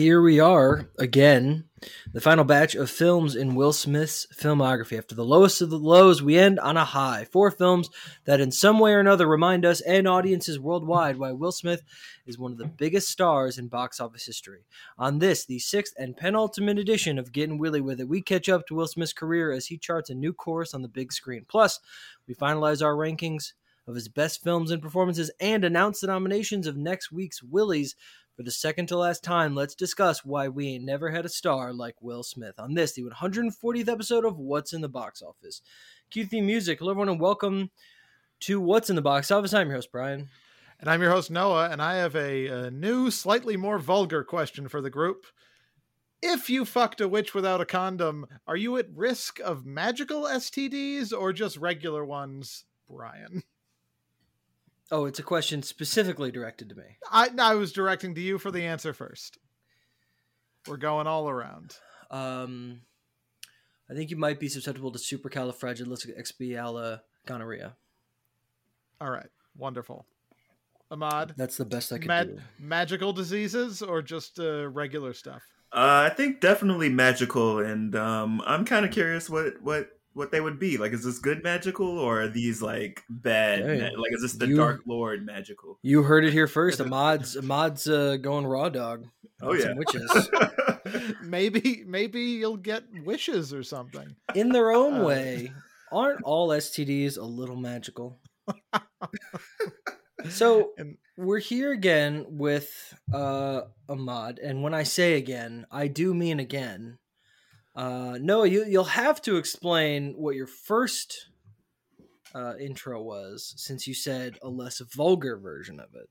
Here we are again, the final batch of films in Will Smith's filmography. After the lowest of the lows, we end on a high. Four films that, in some way or another, remind us and audiences worldwide why Will Smith is one of the biggest stars in box office history. On this, the sixth and penultimate edition of Getting Willy with It, we catch up to Will Smith's career as he charts a new course on the big screen. Plus, we finalize our rankings of his best films and performances and announce the nominations of next week's Willies. For the second to last time, let's discuss why we ain't never had a star like Will Smith on this, the 140th episode of What's in the Box Office. Cue theme music. Hello, everyone, and welcome to What's in the Box Office. I'm your host, Brian. And I'm your host, Noah, and I have a, a new, slightly more vulgar question for the group. If you fucked a witch without a condom, are you at risk of magical STDs or just regular ones, Brian? Oh, it's a question specifically directed to me. I, I was directing to you for the answer first. We're going all around. Um, I think you might be susceptible to supercalifragilisticexpialidocious. All right, wonderful. Ahmad, That's the best I can ma- do. magical diseases or just uh, regular stuff? Uh, I think definitely magical, and um, I'm kind of curious what what what they would be. Like, is this good magical or are these like bad? Hey, ma- like, is this the you- Dark Lord magical? You heard it here first. Ahmad's Ahmad's uh, going raw dog. Oh yeah, some witches. maybe maybe you'll get wishes or something. In their own Uh, way, aren't all STDs a little magical? so And we're here again with uh Ahmad, and when I say again, I do mean again. Uh Noah, you you'll have to explain what your first uh intro was, since you said a less vulgar version of it.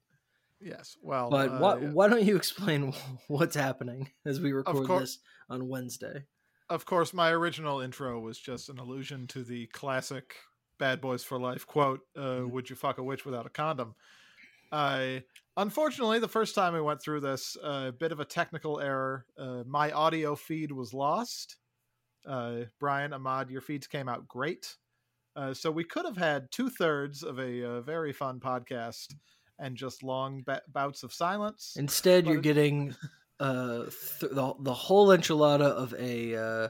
yes, well, But uh, why, yeah. why don't you explain what's happening as we record this on Wednesday? of course, my original intro was just an allusion to the classic "Bad Boys for Life" quote: uh, "Would you fuck a witch without a condom?" I unfortunately, the first time we went through this, a bit of a technical error. Uh, my audio feed was lost. Uh, Brian Ahmad, your feeds came out great, uh, so we could have had two thirds of a, uh very fun podcast and just long ba- bouts of silence. Instead, you're But- getting uh, th- the the whole enchilada of a uh,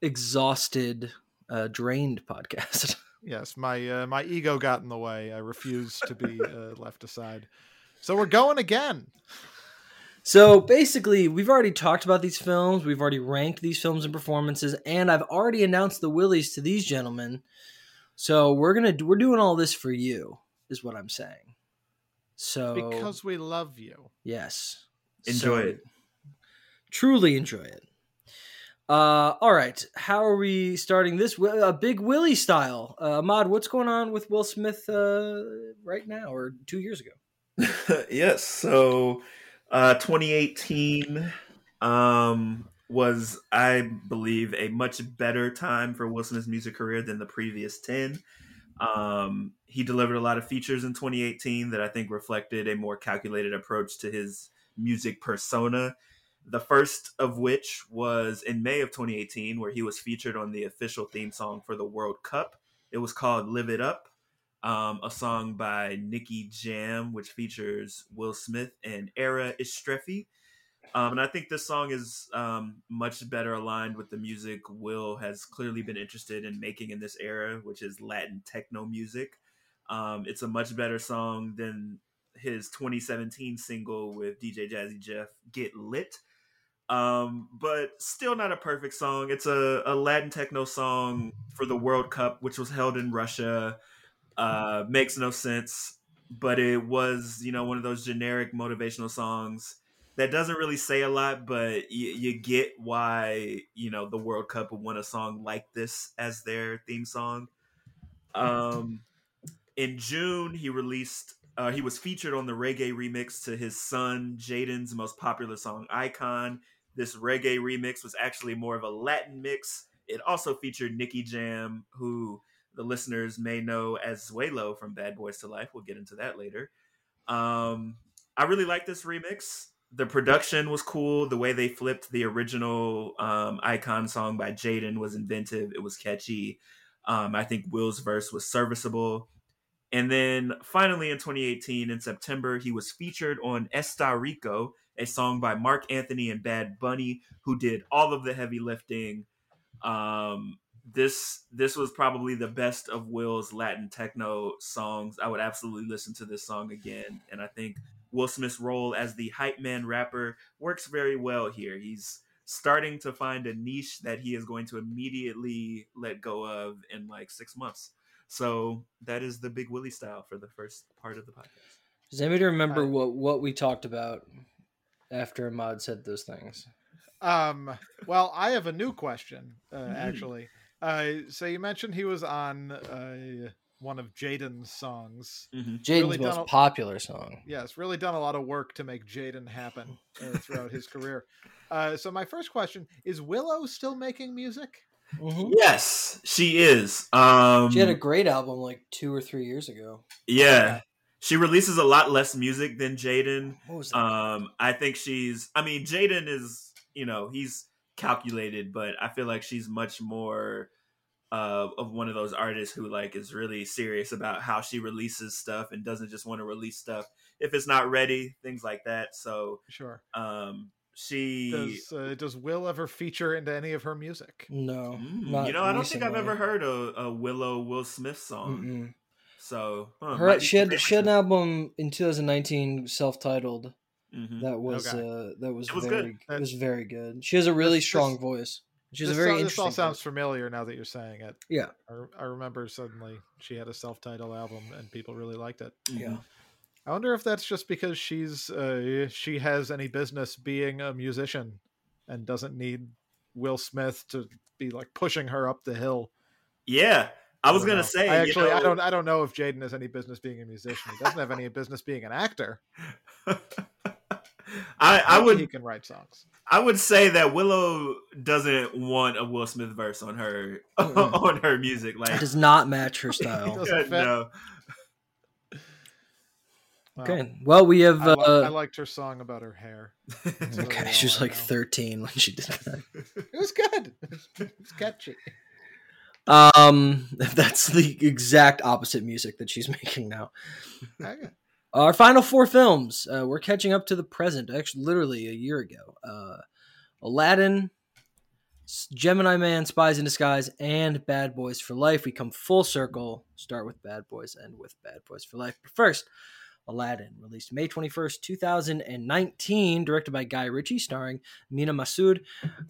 exhausted, uh, drained podcast. Yes, my uh, my ego got in the way. I refused to be uh, left aside. So we're going again. So basically, we've already talked about these films. We've already ranked these films and performances, and I've already announced the Willies to these gentlemen. So we're gonna we're doing all this for you, is what I'm saying. So Because we love you. yes, Enjoy So, it. Truly enjoy it. Uh, all right. How are we starting this? A Uh, Big Willie style. Uh, Ahmad, what's going on with Will Smith uh, right now or two years ago? yes. So, uh, 2018 um, was, I believe, a much better time for Will Smith's music career than the previous 10. Um, he delivered a lot of features in 2018 that I think reflected a more calculated approach to his music persona. The first of which was in May of 2018, where he was featured on the official theme song for the World Cup. It was called Live It Up, um, a song by Nicky Jam, which features Will Smith and Era Istrefi. Um, and I think this song is um, much better aligned with the music Will has clearly been interested in making in this era, which is Latin techno music. Um, it's a much better song than his 2017 single with DJ Jazzy Jeff, Get Lit. Um, but still not a perfect song. It's a, a Latin techno song for the World Cup, which was held in Russia. Uh, makes no sense, but it was, you know, one of those generic motivational songs that doesn't really say a lot, but you, you get why, you know, the World Cup would want a song like this as their theme song. Um, in June, he released uh, he was featured on the reggae remix to his son Jaden's most popular song, Icon. This reggae remix was actually more of a Latin mix. It also featured Nicky Jam, who the listeners may know as Zway-Lo from Bad Boys to Life. We'll get into that later. Um, I really like this remix. The production was cool. The way they flipped the original um, Icon song by Jaden was inventive. It was catchy. Um, I think Will's verse was serviceable. And then finally in 2018, in September, he was featured on Esta Rico, a song by Marc Anthony and Bad Bunny, who did all of the heavy lifting. Um, this this was probably the best of Will's Latin techno songs. I would absolutely listen to this song again, and I think Will Smith's role as the hype man rapper works very well here. He's starting to find a niche that he is going to immediately let go of in like six months. So that is the Big Willie style for the first part of the podcast. Does anybody remember what, what we talked about after Ahmad said those things? Um, well, I have a new question, uh, Hmm. actually. Uh, so you mentioned he was on uh, one of Jaden's songs. Jaden's Really most a- popular song. Yes, really done a lot of work to make Jaden happen uh, throughout his career. Uh, so my first question is: Willow still making music? Mhm. Yes, she is. Um, She had a great album like two or three years ago. yeah. She releases a lot less music than Jaden. What was that? Um, I think she's. I mean, Jaden is. You know, he's calculated, but I feel like she's much more uh, of one of those artists who like is really serious about how she releases stuff and doesn't just want to release stuff if it's not ready, things like that. So, Sure. um, she. Does uh, Does Will ever feature into any of her music? no, Mm, not you know, I don't think I've ever heard a, a Willow Will Smith song. Mm-mm. So huh, Her, she had she had an album in 2019, self-titled. Mhm. That was Okay. uh, that was, It was very good. it was very good. She has a really This- strong this- voice. She's This, a very all- this interesting. all sounds voice. familiar now that you're saying it. Yeah, I, I remember suddenly she had a self-titled album and people really liked it. yeah. I wonder if that's just because she's uh, she has any business being a musician and doesn't need Will Smith to be like pushing her up the hill. Yeah, I was don't gonna know. say. I you actually I don't I don't know if Jaden has any business being a musician. He doesn't have any business being an actor. I, I Maybe he can write songs. I would say that Willow doesn't want a Will Smith verse on her Mm-mm. on her music. Like, It Like does not match her style. doesn't fit. no, Well, okay, well we have. I, li- Uh, I liked her song about her hair. That's really okay, she was like know. 13 when she did that. It was good. It's catchy. Um, that's the exact opposite music that she's making now. Okay. Our final four films. Uh, we're catching up to the present. Actually, literally a year ago. Uh, Aladdin, Gemini Man, Spies in Disguise, and Bad Boys for Life. We come full circle. Start with Bad Boys, end with Bad Boys for Life. But first, Aladdin, released May 21st, 2019, directed by Guy Ritchie, starring Mena Massoud,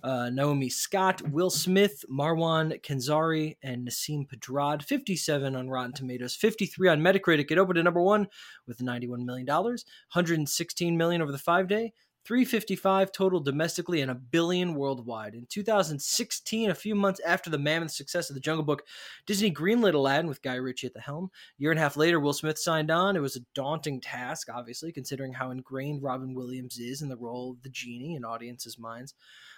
uh, Naomi Scott, Will Smith, Marwan Kenzari, and Nasim Pedrad. 57 on Rotten Tomatoes, 53 on Metacritic. It opened at number one with $91 million, 116 million over the five day, 355 total domestically and a billion worldwide. In 2016, a few months after the mammoth success of The Jungle Book, Disney greenlit Aladdin with Guy Ritchie at the helm. A year and a half later, Will Smith signed on. It was a daunting task, obviously, considering how ingrained Robin Williams is in the role of the genie in audiences' minds.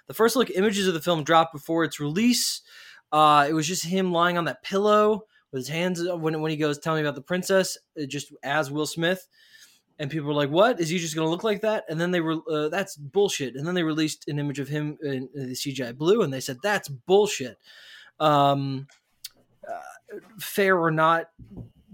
The first look images of the film dropped before its release. Uh, it was just him lying on that pillow with his hands when when he goes, "Tell me about the princess," just as Will Smith and people were like, "What is he just going to look like that?" And then they were, uh, "That's bullshit." And then they released an image of him in, the CGI blue, and they said, "That's bullshit." Um, uh, fair or not,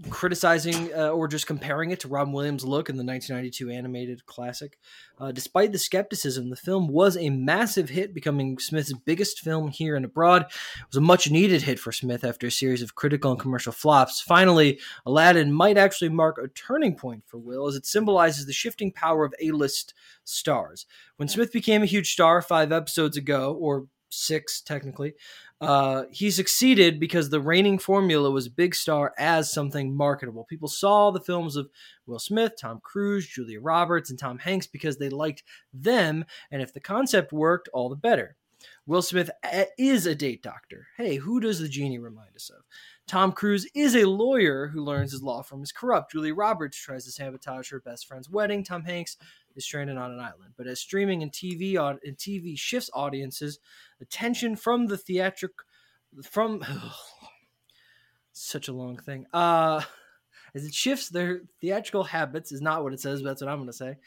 criticizing uh, or just comparing it to Robin Williams' look in the 1992 animated classic. Uh, despite the skepticism, the film was a massive hit, becoming Smith's biggest film here and abroad. It was a much needed hit for Smith after a series of critical and commercial flops. Finally, Aladdin might actually mark a turning point for Will as it symbolizes the shifting power of A list stars. When Smith became a huge star five episodes ago, or six technically, uh, he succeeded because the reigning formula was Big Star as something marketable. People saw the films of Will Smith, Tom Cruise, Julia Roberts, and Tom Hanks because they liked them, and if the concept worked, all the better. Will Smith is a date doctor. Hey, who does the genie remind us of? Tom Cruise is a lawyer who learns his law firm is corrupt. Julia Roberts tries to sabotage her best friend's wedding. Tom Hanks is stranded on an island. But as streaming and TV on and TV shifts audiences, attention from the theatric from ugh, such a long thing. Uh as it shifts their theatrical habits is not what it says, but that's what I'm going to say.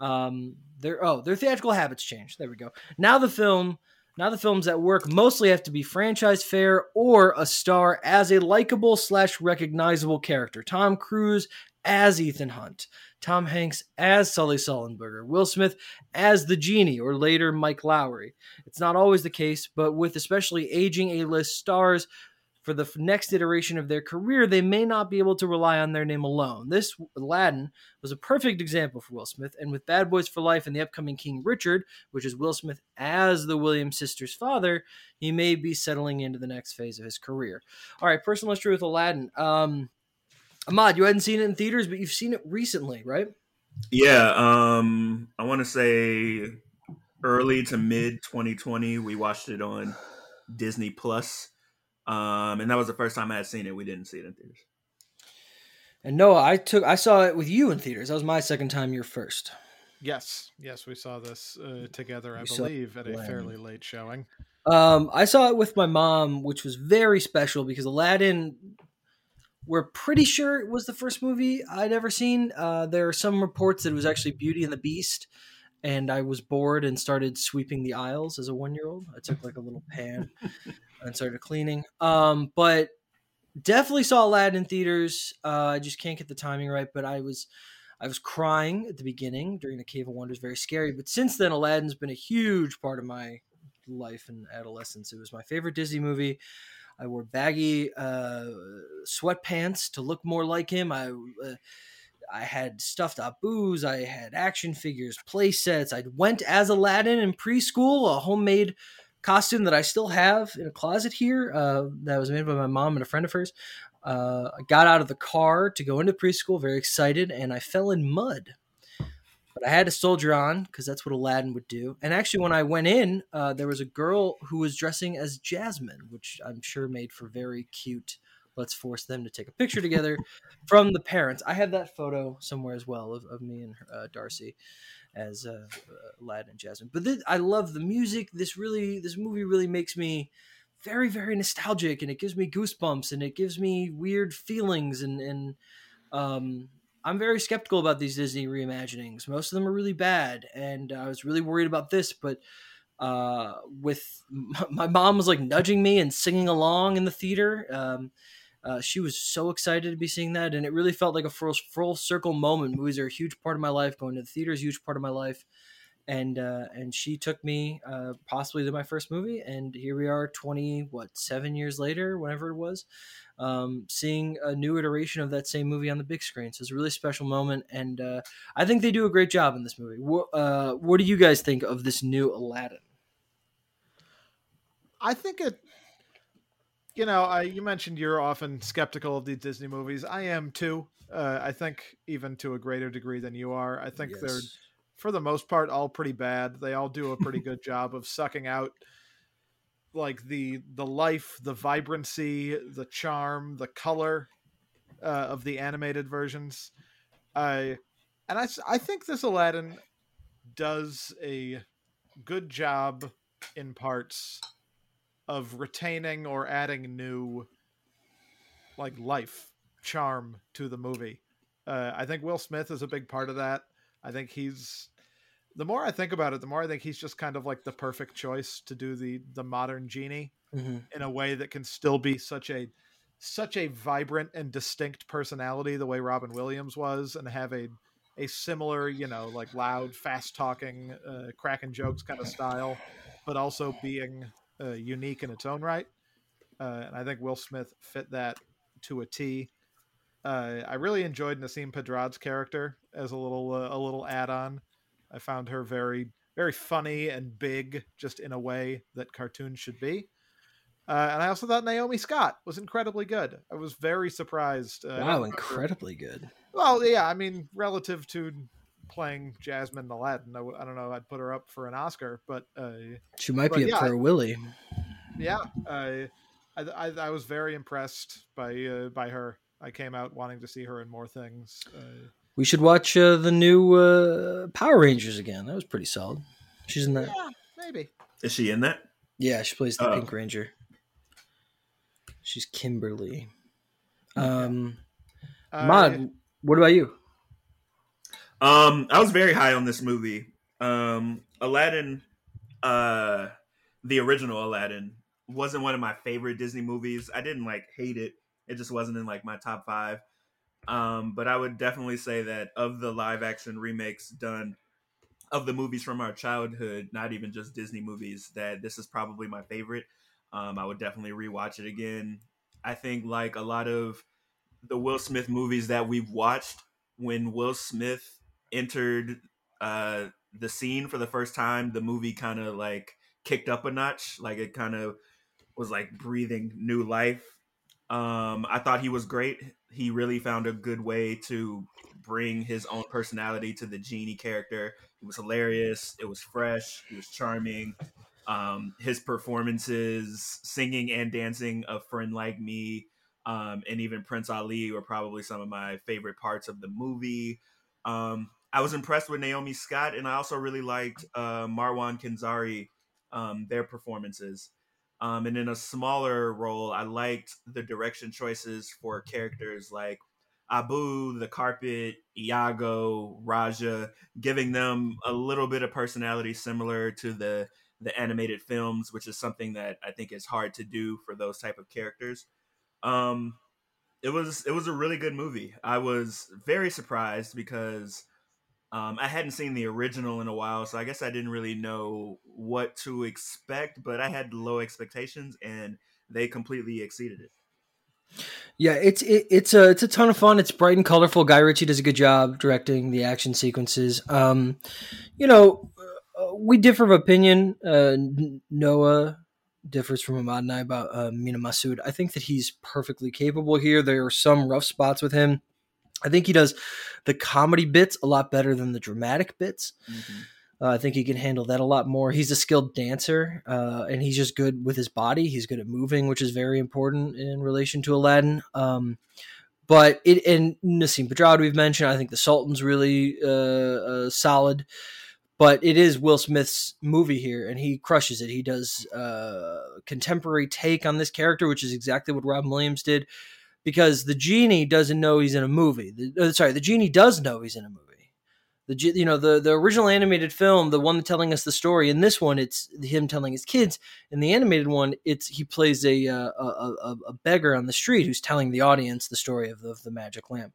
Um, their oh, their theatrical habits change. There we go. Now the film, now the films that work mostly have to be franchise fair or a star as a likable slash recognizable character. Tom Cruise as Ethan Hunt, Tom Hanks as Sully Sullenberger, Will Smith as the genie, or later Mike Lowrey. It's not always the case, but with especially aging A-list stars, for the next iteration of their career, they may not be able to rely on their name alone. This Aladdin was a perfect example for Will Smith, and with Bad Boys for Life and the upcoming King Richard, which is Will Smith as the Williams sisters' father, he may be settling into the next phase of his career. All right, personal history with Aladdin. Um, Ahmad, you hadn't seen it in theaters, but you've seen it recently, right? Yeah, um, I want to say early to mid 2020. We watched it on Disney Plus, um, and that was the first time I had seen it. We didn't see it in theaters. And Noah, I took I saw it with you in theaters. That was my second time. Your first. Yes, yes, we saw this uh, together. I we believe at a fairly late showing. Um, I saw it with my mom, which was very special because Aladdin we're pretty sure it was the first movie I'd ever seen. Uh, there are some reports that it was actually Beauty and the Beast, and I was bored and started sweeping the aisles as a one year old. I took like a little pan and started cleaning. Um, but definitely saw Aladdin in theaters. Uh, I just can't get the timing right, but I was. I was crying at the beginning during the Cave of Wonders, very scary. But since then, Aladdin's been a huge part of my life and adolescence. It was my favorite Disney movie. I wore baggy uh, sweatpants to look more like him. I uh, I had stuffed up Abu's. I had action figures, play sets. I went as Aladdin in preschool, a homemade costume that I still have in a closet here uh, that was made by my mom and a friend of hers. Uh, I got out of the car to go into preschool, very excited, and I fell in mud but I had to soldier on because that's what Aladdin would do. And actually, when I went in, uh, there was a girl who was dressing as Jasmine, which I'm sure made for very cute. Let's force them to take a picture together from the parents. I have that photo somewhere as well of, of me and uh, Darcy as uh, uh, Aladdin and Jasmine. But this, I love the music. This really, this movie really makes me very, very nostalgic, and it gives me goosebumps, and it gives me weird feelings, and and um, I'm very skeptical about these Disney reimaginings. Most of them are really bad, and I was really worried about this. But uh, with my mom was like nudging me and singing along in the theater. Um, uh, she was so excited to be seeing that, and it really felt like a full, full circle moment. Movies are a huge part of my life. Going to the theater is a huge part of my life, and uh, and she took me uh, possibly to my first movie, and here we are, twenty what seven years later, whenever it was um, seeing a new iteration of that same movie on the big screen. So it's a really special moment, and uh, I think they do a great job in this movie. What, uh, what do you guys think of this new Aladdin? I think it. You know, I, you mentioned you're often skeptical of these Disney movies. I am too. Uh, I think even to a greater degree than you are. I think yes. they're for the most part all pretty bad. They all do a pretty good job of sucking out like the the life, the vibrancy, the charm, the color uh, of the animated versions. I and I I think this Aladdin does a good job in parts of retaining or adding new like life charm to the movie. Uh, I think Will Smith is a big part of that. I think he's the more I think about it, the more I think he's just kind of like the perfect choice to do the the modern genie Mhm. in a way that can still be such a such a vibrant and distinct personality the way Robin Williams was and have a a similar, you know, like loud, fast talking, uh, cracking jokes kind of style, but also being uh, unique in its own right. Uh, and I think Will Smith fit that to a T. Uh, I really enjoyed Nasim Pedrad's character as a little uh, a little add on. I found her very very funny and big, just in a way that cartoons should be. Uh, and I also thought Naomi Scott was incredibly good. I was very surprised. Uh, Wow, incredibly good. Well, yeah, I mean, relative to playing Jasmine in Aladdin, I, w- I don't know, I'd put her up for an Oscar, but uh, She might But be up yeah, for a Willie. yeah, I, I, I, I was very impressed by uh, by her. I came out wanting to see her in more things. Uh, We should watch uh, the new uh, Power Rangers again. That was pretty solid. She's in that. yeah, maybe. Is she in that? Yeah, she plays the Oh. Pink Ranger. She's Kimberly. Um, Uh, Mod, what about you? Um, I was very high on this movie. Um, Aladdin, uh, the original Aladdin, wasn't one of my favorite Disney movies. I didn't like hate it. It just wasn't in like my top five. Um, but I would definitely say that of the live action remakes done of the movies from our childhood, not even just Disney movies, that this is probably my favorite. Um, I would definitely rewatch it again. I think like a lot of the Will Smith movies that we've watched, when Will Smith entered uh, the scene for the first time, the movie kind of like kicked up a notch. Like it kind of was like breathing new life. Um, I thought he was great. He really found a good way to bring his own personality to the genie character. It was hilarious. It was fresh. He was charming. Um, his performances, singing and dancing, a friend like me, um, and even Prince Ali were probably some of my favorite parts of the movie. Um, I was impressed with Naomi Scott, and I also really liked uh, Marwan Kenzari, um, their performances. Um, and in a smaller role, I liked the direction choices for characters like Abu, the carpet, Iago, Raja, giving them a little bit of personality similar to the the animated films, which is something that I think is hard to do for those type of characters. Um, it was it was a really good movie. I was very surprised because um, I hadn't seen the original in a while, so I guess I didn't really know what to expect. But I had low expectations, and they completely exceeded it. Yeah, it's it, it's a it's a ton of fun. It's bright and colorful. Guy Ritchie does a good job directing the action sequences. Um, you know, uh, we differ of opinion. Uh, Noah differs from Ahmad and I about uh, Mena Massoud. I think that he's perfectly capable here. There are some rough spots with him. I think he does the comedy bits a lot better than the dramatic bits. Uh, I think he can handle that a lot more. He's a skilled dancer, uh, and he's just good with his body. He's good at moving, which is very important in relation to Aladdin. Um, but it and Nasim Pedrad we've mentioned. I think the Sultan's really uh, uh, solid. But it is Will Smith's movie here, and he crushes it. He does uh, contemporary take on this character, which is exactly what Robin Williams did. Because the genie doesn't know he's in a movie. The, uh, sorry, the genie does know he's in a movie. The you know the the original animated film the one telling us the story in this one it's him telling his kids. In the animated one it's he plays a uh, a, a, beggar on the street who's telling the audience the story of the, of the magic lamp.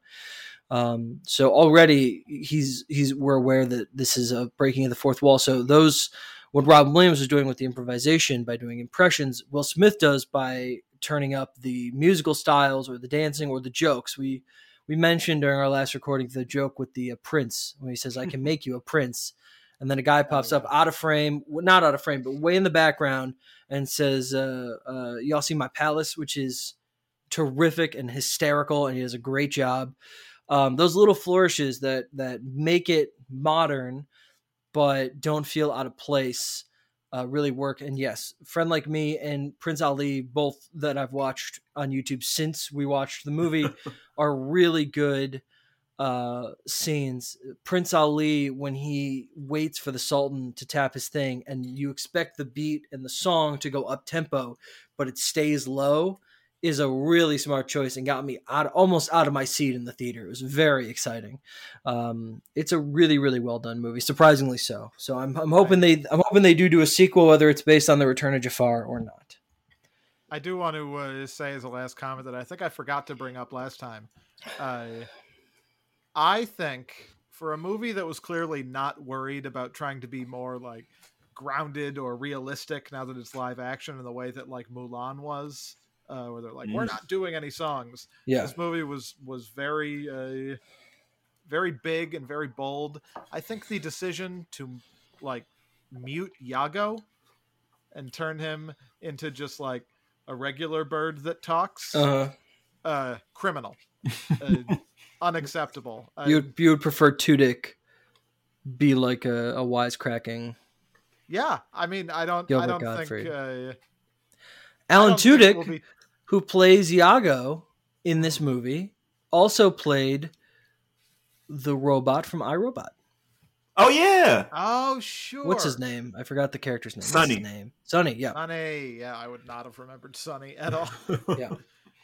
Um, so already he's he's we're aware that this is a breaking of the fourth wall. So those what Robin Williams was doing with the improvisation by doing impressions Will Smith does by turning up the musical styles or the dancing or the jokes we we mentioned during our last recording the joke with the uh, prince when he says, "I can make you a prince," and then a guy pops up out of frame, not out of frame, but way in the background, and says, uh, uh, "Y'all see my palace," which is terrific and hysterical, and he does a great job. Um, those little flourishes that that make it modern, but don't feel out of place. Uh, really work. And yes, Friend Like Me and Prince Ali, both that I've watched on YouTube since we watched the movie, are really good uh, scenes. Prince Ali, when he waits for the Sultan to tap his thing, and you expect the beat and the song to go up tempo, but it stays low, is a really smart choice and got me out almost out of my seat in the theater. It was very exciting. Um, it's a really really well done movie, surprisingly so. So I'm I'm hoping they I'm hoping they do do a sequel, whether it's based on the Return of Jafar or not. I do want to uh, say as a last comment that I think I forgot to bring up last time. Uh, I think for a movie that was clearly not worried about trying to be more like grounded or realistic now that it's live action in the way that like Mulan was, uh, where they're like, we're Mm. not doing any songs. Yeah, This movie was was very uh, very big and very bold. I think the decision to like mute Iago and turn him into just like a regular bird that talks uh, uh criminal uh, unacceptable you would you would prefer Tudyk be like a, a wisecracking yeah i mean i don't i don't Gottfried. think uh, Alan don't think Tudyk, will be- who plays Iago in this movie, also played the robot from iRobot. Oh yeah. oh sure What's his name? I forgot the character's name. What's Sonny. his name? Sonny. Yeah. Sonny. yeah i would not have remembered sonny at all Yeah. Yeah.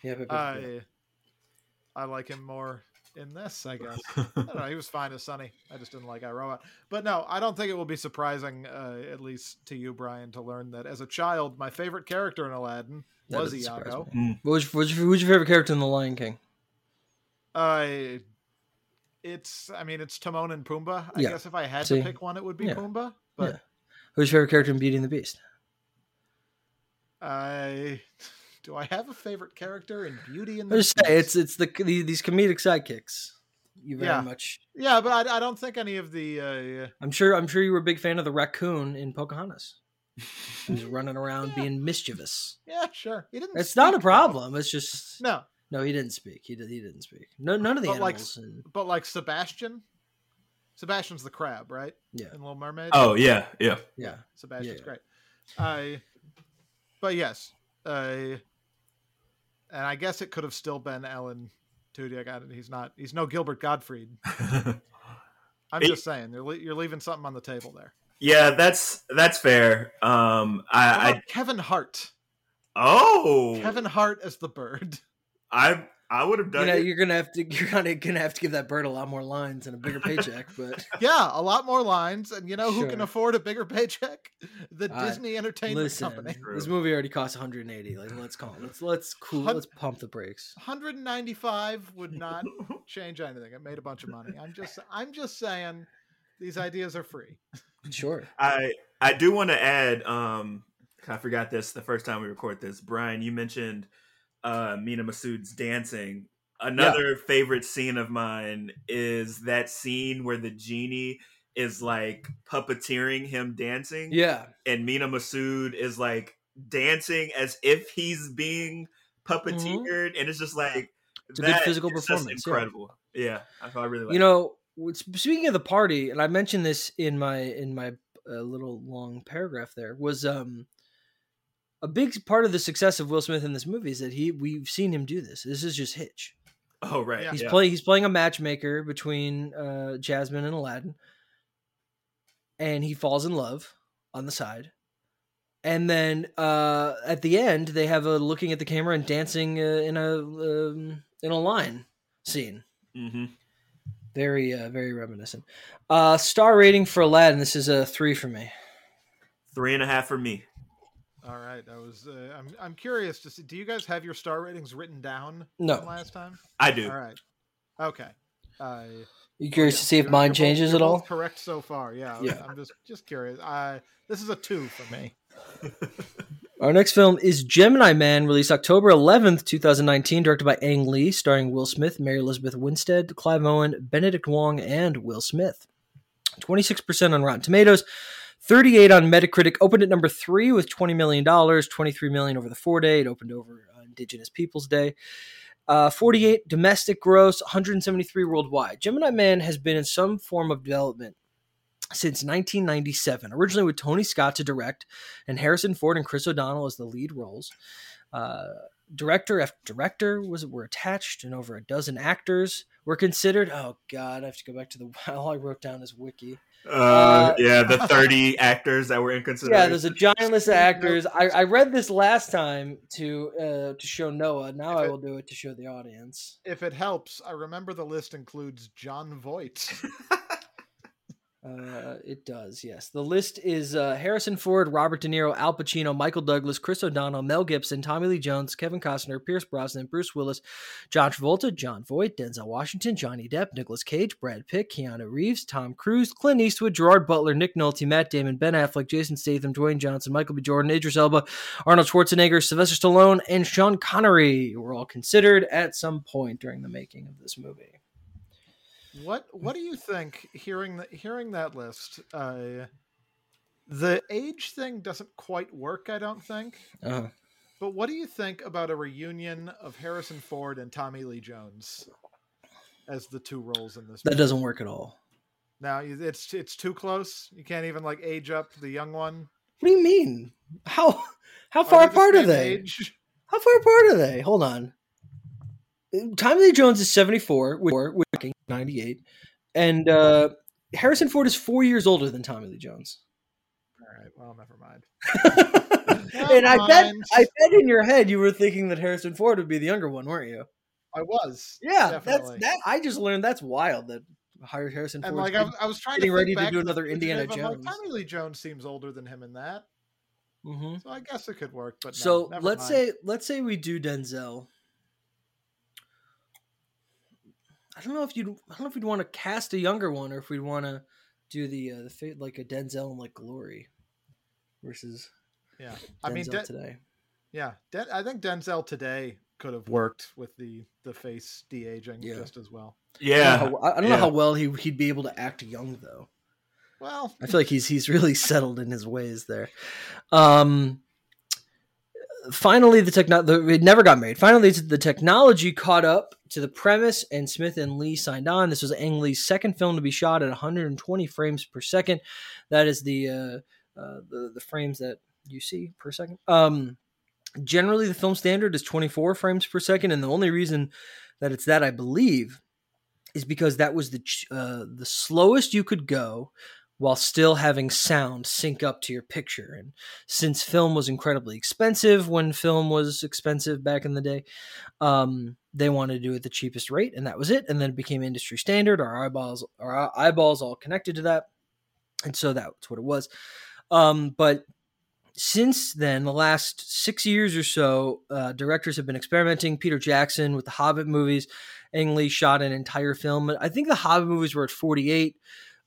yeah, yeah, yeah. i i like him more in this i guess I don't know. He was fine as Sonny. I just didn't like iRobot. But no, I don't think it will be surprising, uh, at least to you, Brian, to learn that as a child, my favorite character in Aladdin That was doesn't surprise Iago. me. What was, what was your, who's your favorite character in The Lion King? Uh, it's, I mean, it's Timon and Pumbaa. I Yeah. guess if I had See? to pick one, it would be Yeah. Pumbaa. But Yeah. Who's your favorite character in Beauty and the Beast? I do I have a favorite character in Beauty and the just say Beast? it's it's the, the these comedic sidekicks. You very Yeah. much. yeah, but I, I don't think any of the. Uh, I'm sure. I'm sure you were a big fan of the raccoon in Pocahontas. He was running around Yeah. being mischievous. yeah, sure. He didn't. It's not a speak, though. problem. It's just No, no. He didn't speak. He did. He didn't speak. No, none of the But, like, animals. and, but like Sebastian. Sebastian's the crab, right? yeah, In Little Mermaid. Oh yeah, yeah. yeah. Sebastian's yeah. great. I, but yes, uh, and I guess it could have still been Alan Tudyk. I got it. He's not. He's no Gilbert Gottfried. I'm He- just saying, you're leaving something on the table there. Yeah, that's that's fair. Um, I, I Kevin Hart. oh, Kevin Hart as the bird. I I would have You done know, it. you're gonna have to. You're gonna gonna have to give that bird a lot more lines and a bigger paycheck. But Yeah, a lot more lines, and you know who can afford a bigger paycheck? The Uh, Disney Entertainment listen, Company. this movie already cost 180. Like, let's call. It. Let's let's cool. Hun- Let's pump the brakes. 195 would not change anything. It made a bunch of money. I'm just, I'm just saying, these ideas are free. Sure. I I do want to add. Um, I forgot this the first time we record this. Brian, you mentioned uh, Mena Massoud's dancing. Another favorite scene of mine is that scene where the genie is like puppeteering him dancing, Yeah. and Mena Massoud is like dancing as if he's being puppeteered, and it's just like Mm-hmm. It's a good physical performance, incredible. Yeah, I thought I really like. You know, speaking of the party, and I mentioned this in my in my uh, little long paragraph. There was um a big part of the success of Will Smith in this movie is that he we've seen him do this. This is just Hitch. oh right, Yeah. He's yeah. playing he's playing a matchmaker between uh, Jasmine and Aladdin, and he falls in love on the side. And then uh, at the end, they have a looking at the camera and dancing uh, in a um, in a line scene. hmm Very uh, very reminiscent. Uh, star rating for Aladdin. This is a three for me. Three and a half for me. All right, I was. Uh, I'm. I'm curious to see. Do you guys have your star ratings written down? No. Last time. I do. All right. Okay. Uh, You curious to see if mine you're both- changes you're at all? Correct so far. Yeah. Yeah. I'm just just curious. I. This is a two for me. Our next film is Gemini Man, released October 11th, 2019, directed by Ang Lee, starring Will Smith, Mary Elizabeth Winstead, Clive Owen, Benedict Wong, and Will Smith. 26% on Rotten Tomatoes, 38 on Metacritic. Opened at number three with $20 million, 23 million over the four day. It opened over Indigenous Peoples Day. Uh, 48 domestic gross, 173 worldwide. Gemini Man has been in some form of development since 1997. Originally with Tony Scott to direct, and Harrison Ford and Chris O'Donnell as the lead roles. Uh, director after director was were attached, and over a dozen actors were considered. Oh God, I have to go back to the all I wrote down is wiki. Uh, Uh, yeah, the 30 actors that were in consideration. Yeah, there's a giant list of actors. I, I read this last time to uh, to show Noah. Now I will do it to show the audience. If it helps, I remember the list includes Jon Voight. Uh, it does, yes. The list is uh, Harrison Ford, Robert De Niro, Al Pacino, Michael Douglas, Chris O'Donnell, Mel Gibson, Tommy Lee Jones, Kevin Costner, Pierce Brosnan, Bruce Willis, John Travolta, Jon Voight, Denzel Washington, Johnny Depp, Nicolas Cage, Brad Pitt, Keanu Reeves, Tom Cruise, Clint Eastwood, Gerard Butler, Nick Nolte, Matt Damon, Ben Affleck, Jason Statham, Dwayne Johnson, Michael B. Jordan, Idris Elba, Arnold Schwarzenegger, Sylvester Stallone, and Sean Connery were all considered at some point during the making of this movie. What What do you think? Hearing that hearing that list, uh, the age thing doesn't quite work. I don't think. Uh, But what do you think about a reunion of Harrison Ford and Tommy Lee Jones as the two roles in this? that movie? doesn't work at all. Now it's it's too close. You can't even like age up the young one. What do you mean? How how Are far the apart are they? age? How far apart are they? Hold on. Tommy Lee Jones is 74, with with 98, and uh, Harrison Ford is four years older than Tommy Lee Jones. All right. Well, never mind. and I bet. I bet in your head you were thinking that Harrison Ford would be the younger one, weren't you? I was. Yeah, definitely. that's that. I just learned that's wild that hired Harrison And Ford. like I, was- I was trying getting to ready to do another fugitive, Indiana I'm like, Jones. Tommy Lee Jones seems older than him in that, hmm so I guess it could work. But no, So never let's mind. say let's say we do Denzel. I don't know if you'd I don't know if we'd want to cast a younger one or if we'd want to do the uh, the fa- like a Denzel and like Glory versus yeah. Denzel I mean, Den- today. yeah. Den- I think Denzel today could have worked with the the face de aging Yeah. just as well. I don't know Yeah. how, I don't know how well he he'd be able to act young though. Well, I feel like he's he's really settled in his ways there. Um, finally, the techno the, it never got made. Finally, the technology caught up to the premise, and Smith and Lee signed on. This was Ang Lee's second film to be shot at 120 frames per second. That is the uh, uh, the, the frames that you see per second. Um, generally, the film standard is 24 frames per second, and the only reason that it's that, I believe, is because that was the uh, the slowest you could go while still having sound sync up to your picture. And since film was incredibly expensive when film was expensive back in the day, um, they wanted to do it at the cheapest rate, and that was it. And then it became industry standard. Our eyeballs, our eyeballs, all connected to that, and so that's what it was. Um, but since then, the last six years or so, uh, directors have been experimenting. Peter Jackson with the Hobbit movies. Ang Lee shot an entire film. I think the Hobbit movies were at 48.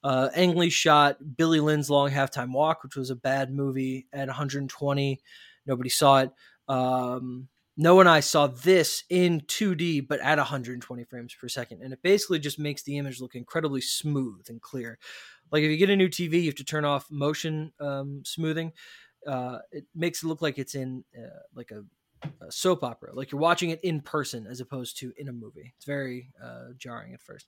Uh, Ang Lee shot Billy Lynn's Long Halftime Walk, which was a bad movie, at 120. Nobody saw it. Um, and I saw this in 2D, but at 120 frames per second. And it basically just makes the image look incredibly smooth and clear. Like if you get a new TV, you have to turn off motion um, smoothing. Uh, it makes it look like it's in uh, like a, a soap opera, like you're watching it in person as opposed to in a movie. It's very uh, jarring at first.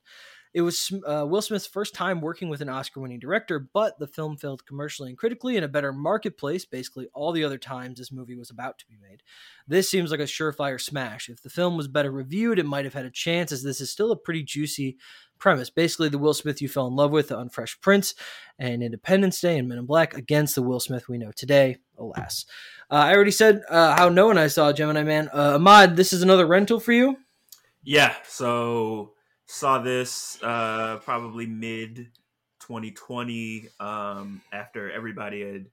It was uh, Will Smith's first time working with an Oscar winning director, but the film failed commercially and critically in a better marketplace, basically all the other times this movie was about to be made. This seems like a surefire smash. If the film was better reviewed, it might have had a chance, as this is still a pretty juicy premise. Basically, the Will Smith you fell in love with on Fresh Prince and Independence Day and Men in Black against the Will Smith we know today, alas. Uh, I already said uh, how no one I saw Gemini Man. Uh, Ahmad, this is another rental for you? Yeah, so saw this uh probably mid 2020 um after everybody had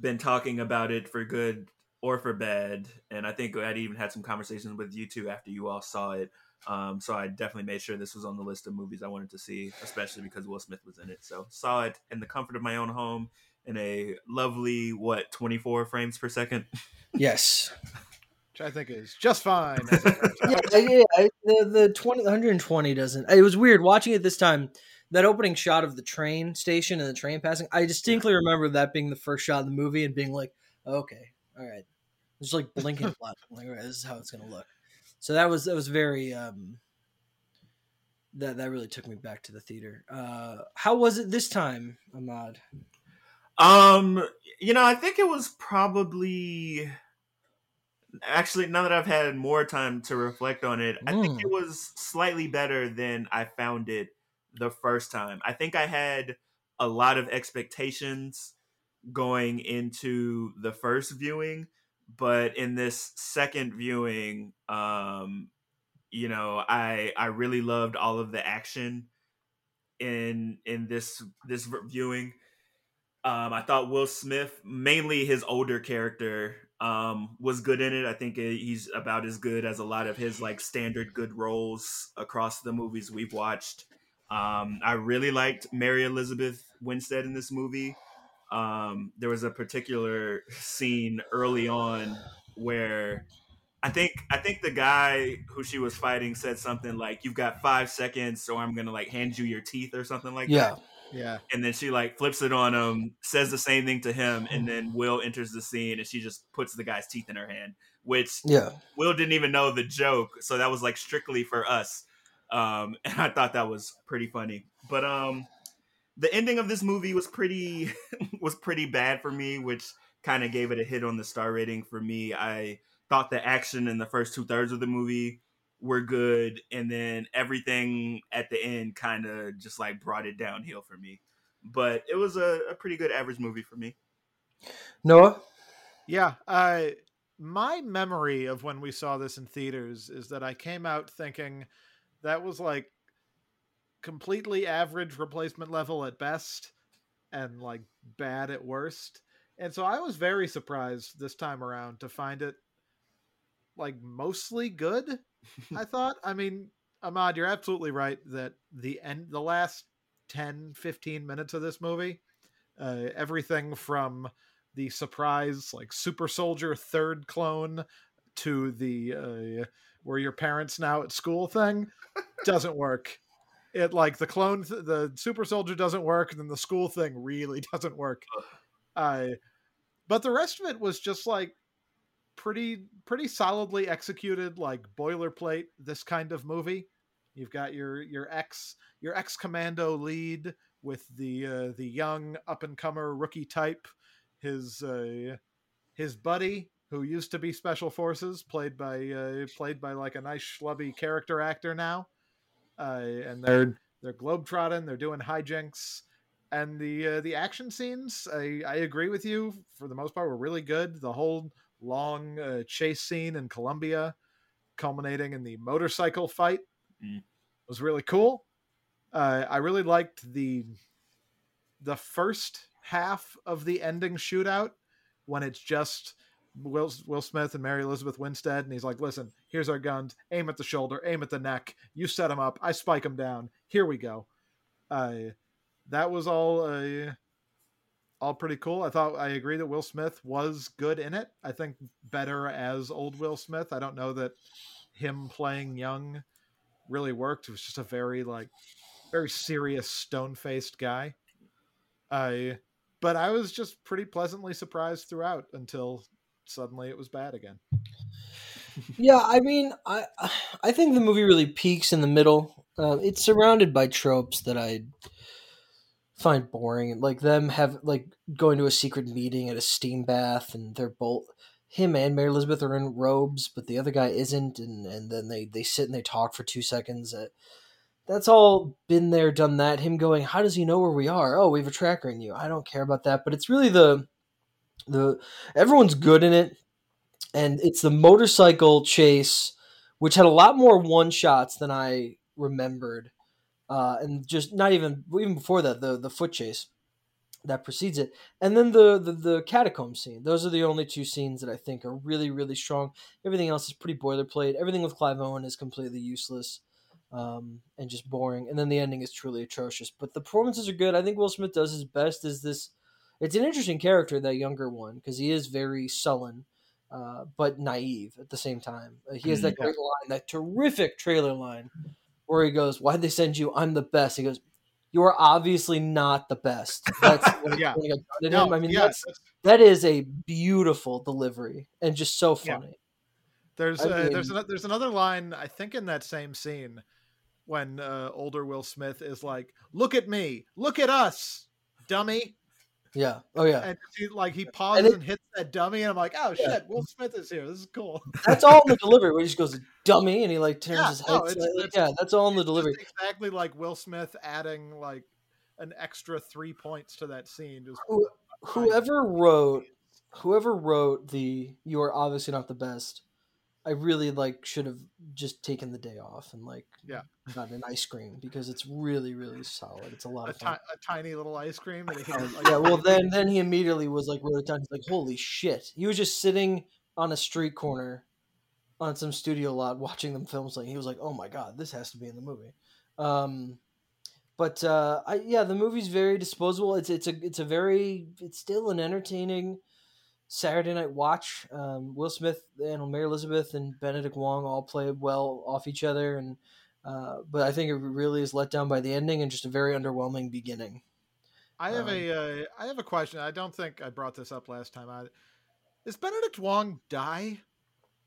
been talking about it for good or for bad and I think I'd even had some conversations with you two after you all saw it. Um so I definitely made sure this was on the list of movies I wanted to see especially because Will Smith was in it. So saw it in the comfort of my own home in a lovely what 24 frames per second? Yes. which I think is just fine. as it turns out. yeah, yeah. I- The the twenty the 120 doesn't. It was weird watching it this time. That opening shot of the train station and the train passing. I distinctly remember that being the first shot in the movie and being like, okay, all right, just like blinking blood. I'm like, all right, this is how it's gonna look. So that was that was very um that that really took me back to the theater. Uh, how was it this time, Ahmad? Um, you know, I think it was probably actually now that I've had more time to reflect on it, I think Mm. it was slightly better than I found it the first time. I think I had a lot of expectations going into the first viewing, but in this second viewing, um, you know, I I really loved all of the action in in this this viewing. Um, I thought Will Smith, mainly his older character, um, was good in it. I think he's about as good as a lot of his like standard good roles across the movies we've watched. Um, I really liked Mary Elizabeth Winstead in this movie. Um, there was a particular scene early on where I think I think the guy who she was fighting said something like, "You've got five seconds, or I'm gonna like hand you your teeth or something like Yeah, that." Yeah. and then she like flips it on him, says the same thing to him, and then Will enters the scene and she just puts the guy's teeth in her hand, which yeah. Will didn't even know the joke, so that was like strictly for us. Um, and I thought that was pretty funny. But um, the ending of this movie was pretty was pretty bad for me, which kind of gave it a hit on the star rating for me. I thought the action in the first two thirds of the movie were good, and then everything at the end kind of just like brought it downhill for me. But it was a, a pretty good average movie for me. Noah. Yeah. Uh, my memory of when we saw this in theaters is that I came out thinking that was like completely average replacement level at best and like bad at worst. And so I was very surprised this time around to find it like mostly good. I thought. I mean, Ahmad, you're absolutely right that the end the last 10 15 minutes of this movie uh, everything from the surprise like super soldier third clone to the uh, were your parents now at school thing doesn't work it like the clone th- the super soldier doesn't work and then the school thing really doesn't work uh, but the rest of it was just like pretty pretty solidly executed like boilerplate this kind of movie. You've got your your ex your ex commando lead with the uh, the young up and comer rookie type his uh, his buddy who used to be special forces played by uh, played by like a nice schlubby character actor now. Uh, and they're they're globetrotting they're doing hijinks. And the uh, the action scenes I, I agree with you. For the most part were really good. The whole long uh, chase scene in Colombia culminating in the motorcycle fight Mm. was really cool uh, I really liked the the first half of the ending shootout when it's just Will Will Smith and Mary Elizabeth Winstead, and he's like, "Listen, here's our guns. Aim at the shoulder. Aim at the neck. You set them up. I spike them down. Here we go." Uh, that was all uh, all pretty cool. I thought I agree that Will Smith was good in it. I think better as old Will Smith. I don't know that him playing young really worked. It was just a very like very serious stone faced guy. I but I was just pretty pleasantly surprised throughout until suddenly it was bad again. Yeah, I mean, I I think the movie really peaks in the middle. Uh, it's surrounded by tropes that I find boring, like them have like going to a secret meeting at a steam bath, and they're both him and Mary Elizabeth are in robes, but the other guy isn't, and and then they they sit and they talk for two seconds. Uh, that's all been there, done that. Him going, how does he know where we are? Oh, we have a tracker in you. I don't care about that, but it's really the the everyone's good in it and it's the motorcycle chase, which had a lot more one shots than I remembered, uh, and just not even even before that the the foot chase that precedes it, and then the, the the catacomb scene. Those are the only two scenes that I think are really really strong. Everything else is pretty boilerplate. Everything with Clive Owen is completely useless. Um, and just boring, and then the ending is truly atrocious. But the performances are good. I think Will Smith does his best as this. It's an interesting character, that younger one, because he is very sullen uh, but naive at the same time. Uh, he has that Mhm. great line, that terrific trailer line, where he goes, "Why'd they send you? I'm the best." He goes, "You are obviously not the best." That's when, Yeah. when he got done No. I mean, yeah, that's that is a beautiful delivery and just so Yeah. funny. There's I uh, there's mean- an, there's another line I think in that same scene when uh, older Will Smith is like, "Look at me, look at us, dummy," Yeah. Oh yeah. and he, like he pauses and, it- hits that dummy, and I'm like, "Oh Yeah. shit, Will Smith is here. This is cool." That's all in the delivery where he just goes dummy and he like turns Yeah, his head. no, it's- it's- yeah, that's all in the delivery. exactly like Will Smith adding like an extra three points to that scene. Just Who- Whoever wrote whoever wrote the you are obviously not the best, I really like should have just taken the day off and like Yeah. got an ice cream because it's really, really solid. It's a lot a, of fun. a tiny little ice cream. And he like, yeah, well then then he immediately was like wrote it down. He's like, holy shit. He was just sitting on a street corner on some studio lot watching them film something. He was like, Oh my god, this has to be in the movie. Um but uh I yeah, the movie's very disposable. It's it's a it's a very it's still an entertaining Saturday night watch. Um Will Smith and Mary Elizabeth and Benedict Wong all play well off each other and uh, but I think it really is let down by the ending and just a very underwhelming beginning. I have um, a uh, I have a question. I don't think I brought this up last time. I, is Benedict Wong die?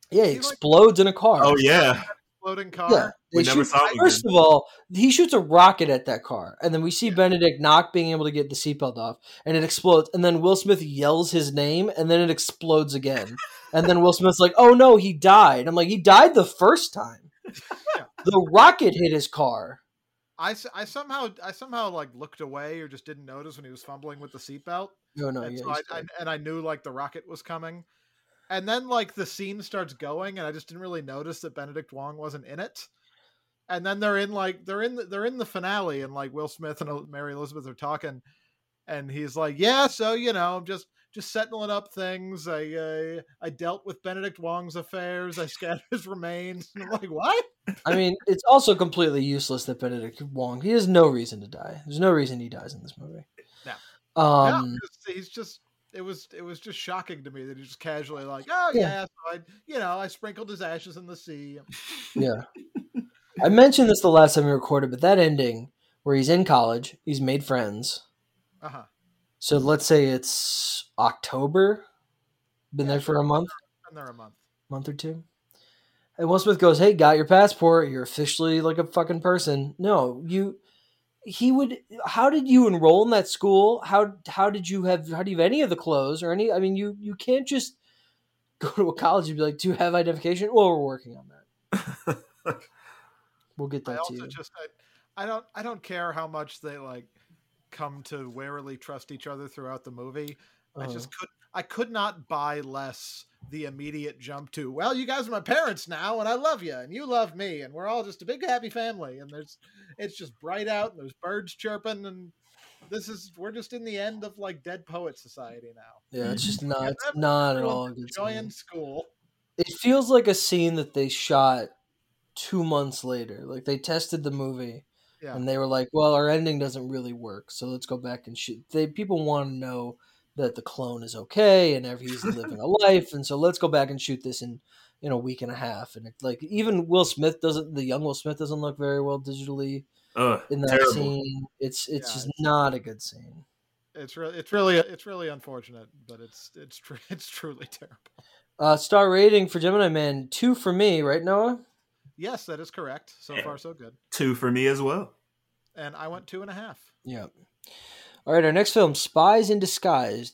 Yeah, he He, like- explodes in a car. Oh yeah, Floating car. Yeah, We never shoot- saw him First again. of all, he shoots a rocket at that car, and then we see Benedict not being able to get the seatbelt off, and it explodes. And then Will Smith yells his name, and then it explodes again. and then Will Smith's like, "Oh no, he died." I'm like, "He died the first time. Yeah. The rocket hit his car." I, s- I somehow I somehow like looked away or just didn't notice when he was fumbling with the seatbelt. No, no, and yeah, so I, I and I knew like the rocket was coming. And then like the scene starts going, and I just didn't really notice that Benedict Wong wasn't in it. And then they're in like they're in the, they're in the finale, and like Will Smith and Mary Elizabeth are talking, and he's like, "Yeah, so you know, I'm just just settling up things. I uh, I dealt with Benedict Wong's affairs. I scattered his remains." And I'm like, "What?" I mean, it's also completely useless that Benedict Wong. He has no reason to die. There's no reason he dies in this movie. No. Um, no, he's just it was it was just shocking to me that he just casually like, "Oh Yeah. yeah, so I you know I sprinkled his ashes in the sea." Yeah. I mentioned this the last time we recorded, but that ending where he's in college, he's made friends. Uh huh. So let's say it's October, been Yeah, there for a month, Been there a month. month or two. And Will Smith goes, "Hey, got your passport? You're officially like a fucking person." No, you. He would. How did you enroll in that school? How how did you have? How do you have any of the clothes or any? I mean, you you can't just go to a college and be like, "Do you have identification?" Well, we're working on that. We'll get I that to also you. just I, I don't I don't care how much they like come to warily trust each other throughout the movie. I Uh-huh. just could I could not buy less the immediate jump to well you guys are my parents now and I love you and you love me and we're all just a big happy family and there's it's just bright out and there's birds chirping and this is we're just in the end of like dead poet society now. Yeah, it's just mm-hmm. not. It's not at all a good enjoying school. It feels like a scene that they shot two months later. Like they tested the movie Yeah. and they were like, "Well, our ending doesn't really work, so let's go back and shoot." They people want to know that the clone is okay and every- he's living a life, and so let's go back and shoot this in in a week and a half. And it's like even Will Smith doesn't. The young Will Smith doesn't look very well digitally Ugh, in that terrible. scene. It's it's Yeah, just it's- not a good scene. It's really it's really it's really unfortunate, but it's it's tr- it's truly terrible. Uh, star rating for Gemini Man two for me, right, Noah? Yes, that is correct. So Yeah. far so good. Two for me as well. And I went two and a half. Yeah. All right, our next film, Spies in Disguise,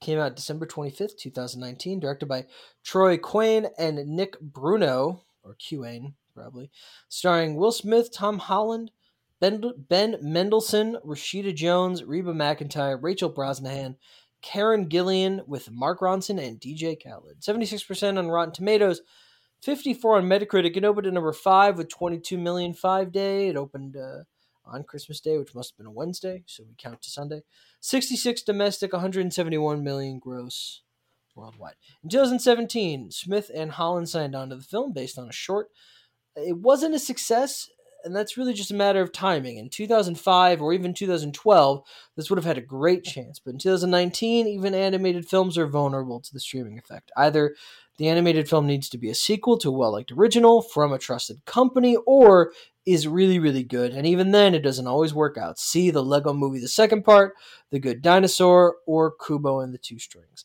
came out December 25th, 2019, directed by Troy Quane and Nick Bruno, or Quane, probably, starring Will Smith, Tom Holland, Ben, ben Mendelsohn, Rashida Jones, Reba McEntire, Rachel Brosnahan, Karen Gillan with Mark Ronson and DJ Khaled. 76% on Rotten Tomatoes, 54 on Metacritic. It opened at number 5 with 22 million five day. It opened uh, on Christmas Day, which must have been a Wednesday, so we count to Sunday. 66 domestic, 171 million gross worldwide. In 2017, Smith and Holland signed on to the film based on a short. It wasn't a success, and that's really just a matter of timing. In 2005 or even 2012, this would have had a great chance, but in 2019, even animated films are vulnerable to the streaming effect. Either the animated film needs to be a sequel to a well liked original from a trusted company, or is really, really good. And even then, it doesn't always work out. See the Lego movie, the second part, The Good Dinosaur, or Kubo and the Two Strings.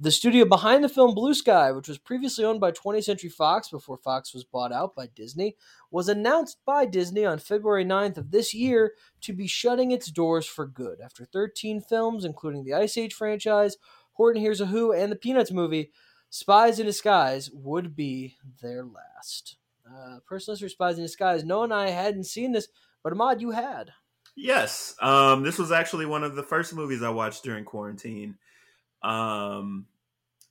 The studio behind the film Blue Sky, which was previously owned by 20th Century Fox before Fox was bought out by Disney, was announced by Disney on February 9th of this year to be shutting its doors for good. After 13 films, including the Ice Age franchise, Horton Hears a Who, and the Peanuts movie, Spies in Disguise would be their last. Uh, Spies in Disguise. No and I hadn't seen this, but Ahmad, you had. Yes. Um, this was actually one of the first movies I watched during quarantine. Um,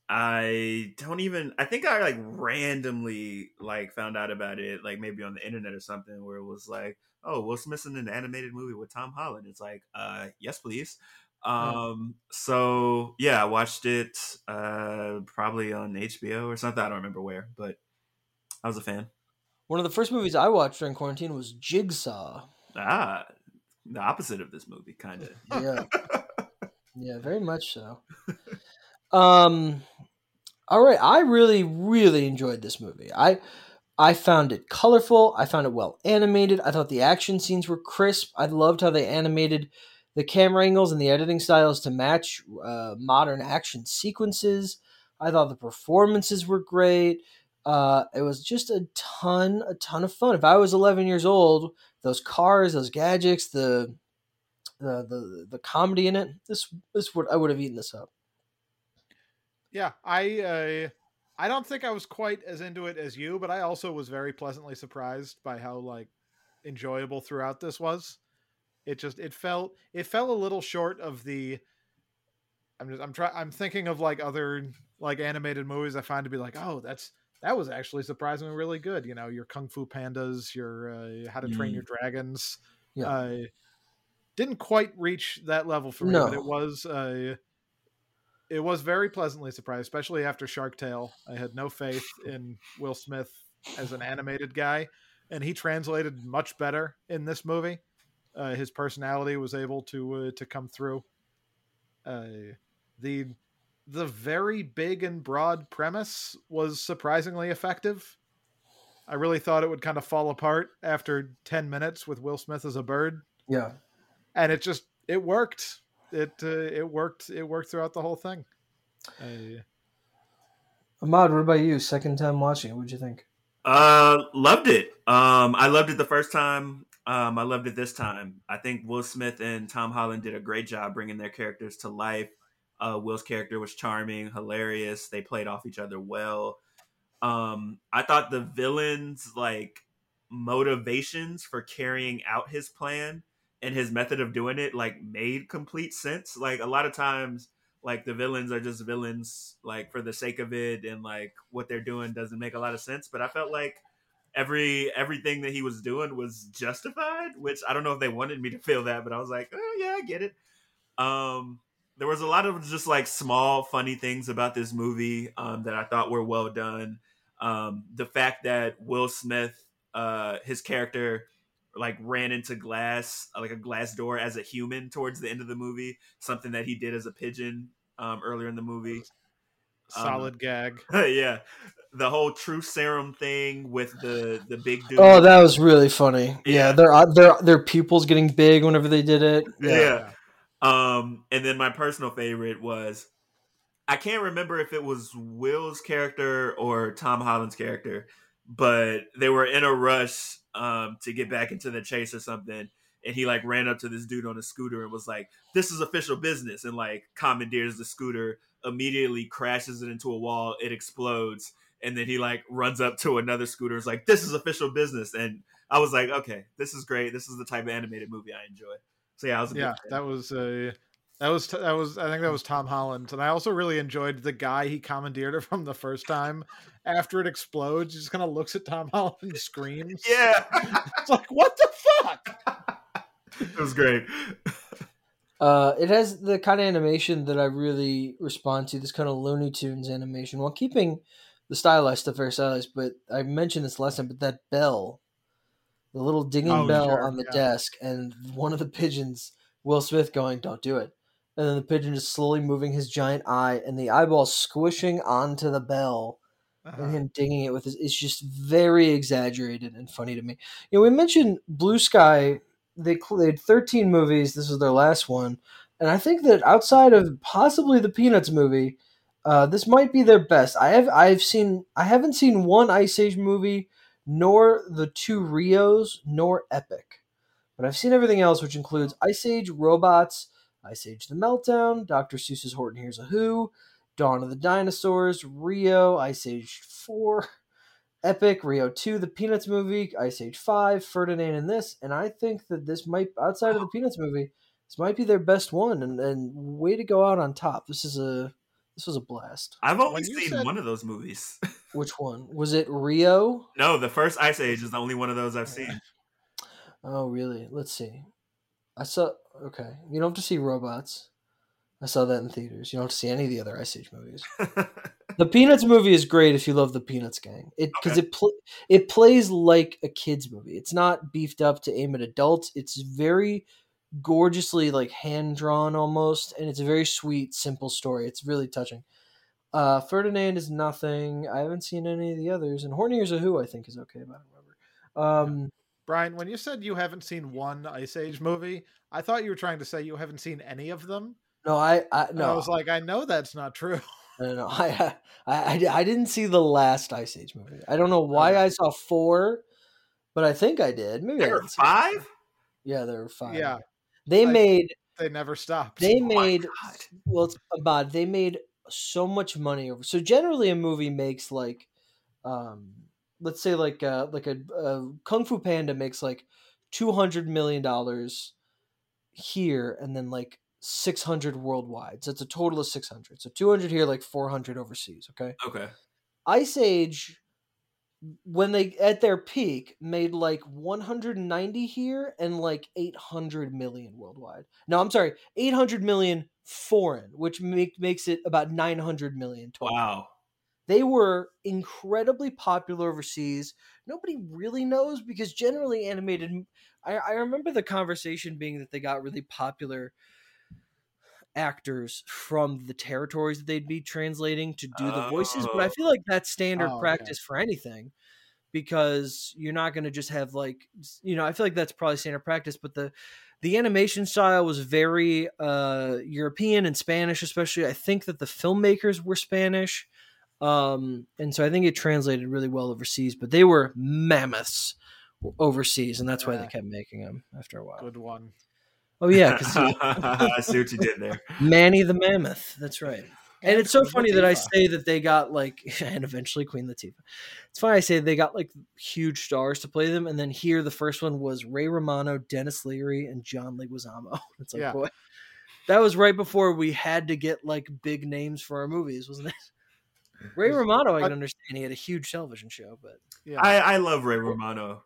I don't even. I think I like randomly like found out about it, like maybe on the internet or something, where it was like, "Oh, Will Smith's in an animated movie with Tom Holland." It's like, uh, yes, please. Um, so yeah, I watched it uh probably on HBO or something. I don't remember where, but I was a fan. One of the first movies I watched during quarantine was Jigsaw. Ah, the opposite of this movie, kind of. Yeah. yeah, very much so. Um all right, I really really enjoyed this movie. I I found it colorful, I found it well animated. I thought the action scenes were crisp. I loved how they animated the camera angles and the editing styles to match uh, modern action sequences. I thought the performances were great. Uh, it was just a ton, a ton of fun. If I was 11 years old, those cars, those gadgets, the the the, the comedy in it, this this would I would have eaten this up. Yeah, I uh, I don't think I was quite as into it as you, but I also was very pleasantly surprised by how like enjoyable throughout this was. It just it felt it fell a little short of the. I'm just I'm trying I'm thinking of like other like animated movies I find to be like oh that's that was actually surprisingly really good. You know your Kung Fu Pandas, your uh, How to Train Mm. Your Dragons. Yeah. Uh, didn't quite reach that level for me, No. but it was uh, it was very pleasantly surprised, especially after Shark Tale. I had no faith in Will Smith as an animated guy, and he translated much better in this movie. Uh, his personality was able to uh, to come through. Uh, the the very big and broad premise was surprisingly effective. I really thought it would kind of fall apart after 10 minutes with Will Smith as a bird Yeah. and it just it worked. It uh, it worked. It worked throughout the whole thing. Uh, Ahmad, what about you? Second time watching what'd you think? Uh, loved it. Um, I loved it the first time. Um, I loved it this time. I think Will Smith and Tom Holland did a great job bringing their characters to life. Uh, Will's character was charming, hilarious. They played off each other well. Um, I thought the villains like motivations for carrying out his plan and his method of doing it like made complete sense. Like a lot of times, like the villains are just villains like for the sake of it, and like what they're doing doesn't make a lot of sense. But I felt like every everything that he was doing was justified, which I don't know if they wanted me to feel that, but I was like, oh yeah, I get it. Um, there was a lot of just like small funny things about this movie um, that I thought were well done. Um, the fact that Will Smith, uh, his character, like ran into glass, like a glass door as a human towards the end of the movie, something that he did as a pigeon um, earlier in the movie. solid gag. yeah, the whole true serum thing with the the big dude. Oh, that was really funny. Yeah, Yeah. their uh, their their pupils getting big whenever they did it. yeah. Um, and then my personal favorite was I can't remember if it was Will's character or Tom Holland's character, but they were in a rush um to get back into the chase or something. And he like ran up to this dude on a scooter and was like, "This is official business," and like commandeers the scooter, immediately crashes it into a wall, it explodes, and then he like runs up to another scooter, and is like, "This is official business," and I was like, "Okay, this is great. This is the type of animated movie I enjoy." So yeah, I was a Yeah, fan. that was uh, that was that was I think that was Tom Holland, and I also really enjoyed the guy he commandeered it from the first time. After it explodes, he just kind of looks at Tom Holland and screams. Yeah, it's like what the fuck. it was great. Uh, it has the kind of animation that I really respond to. This kind of Looney Tunes animation, while keeping the stylized stuff very stylized. But I mentioned this last time, but that bell, the little dinging Oh, bell sure, on the yeah. desk, and one of the pigeons, Will Smith, going, "Don't do it," and then the pigeon just slowly moving his giant eye, and the eyeball squishing onto the bell. Uh-huh. and him dinging it with his it's just very exaggerated and funny to me. You know, we mentioned Blue Sky. They they had 13 movies. This was their last one, and I think that outside of possibly the Peanuts movie, Uh, this might be their best. I have I've seen I haven't seen one Ice Age movie, nor the two Rios, nor Epic, but I've seen everything else, which includes Ice Age Robots, Ice Age The Meltdown, Dr. Seuss's Horton Hears a Who, Dawn of the Dinosaurs, Rio, Ice Age Four, Epic, Rio 2, the Peanuts movie, Ice Age 5, Ferdinand, and this. And I think that this might, outside of the Peanuts movie, this might be their best one. And, and way to go out on top. This is a. This was a blast. I've only When seen said- one of those movies. Which one was it? Rio? no, the first Ice Age is the only one of those I've seen. Oh, really? Let's see. I saw. Okay, you don't have to see robots. I saw that in theaters. You don't have to see any of the other Ice Age movies. The Peanuts movie is great if you love the Peanuts gang. It because Okay. it pl- it plays like a kids movie. It's not beefed up to aim at adults. It's very gorgeously like hand drawn almost, and it's a very sweet, simple story. It's really touching. Uh, Ferdinand is nothing. I haven't seen any of the others, and Horny Hears a Who I think is okay, but I don't remember. Um, Brian, when you said you haven't seen one Ice Age movie, I thought you were trying to say you haven't seen any of them. no, I, I And no, I was like, I know that's not true. No, no. I, I, I, I didn't see the last Ice Age movie. I don't know why I saw four, but I think I did. Maybe I there were didn't see five? Yeah, there were five. Yeah, they I- made they never stopped. they Oh made well, it's about they made so much money over. So generally, a movie makes like, um, let's say like uh like a, a Kung Fu Panda makes like two hundred million dollars here, and then like six hundred worldwide. So it's a total of six hundred. So two hundred here, like four hundred overseas. Okay. Okay. Ice Age, when they at their peak, made like 190 here and like 800 million worldwide. No, I'm sorry, 800 million foreign, which make, makes it about 900 million total. Wow. They were incredibly popular overseas. Nobody really knows because generally animated. I, I remember the conversation being that they got really popular actors from the territories that they'd be translating to do the voices, but I Oh. feel like that's standard Oh, okay. practice for anything because you're not going to just have like you know I feel like that's probably standard practice, but the the animation style was very uh European and Spanish, especially. I think that the filmmakers were Spanish. Um, and so I think it translated really well overseas, but they were mammoths overseas, and that's why they kept making them after a while. Good one. Oh yeah, because I see what you did there. Manny the Mammoth. That's right. And, And it's so Queen funny that I say that they got like, and eventually Queen Latifah. It's funny I say they got like huge stars to play them, and then here the first one was Ray Romano, Denis Leary, and John Leguizamo. It's like, Yeah. boy, that was right before we had to get like big names for our movies, wasn't it? Ray Romano, I can I- understand. He had a huge television show, but Yeah. I, I love Ray Romano.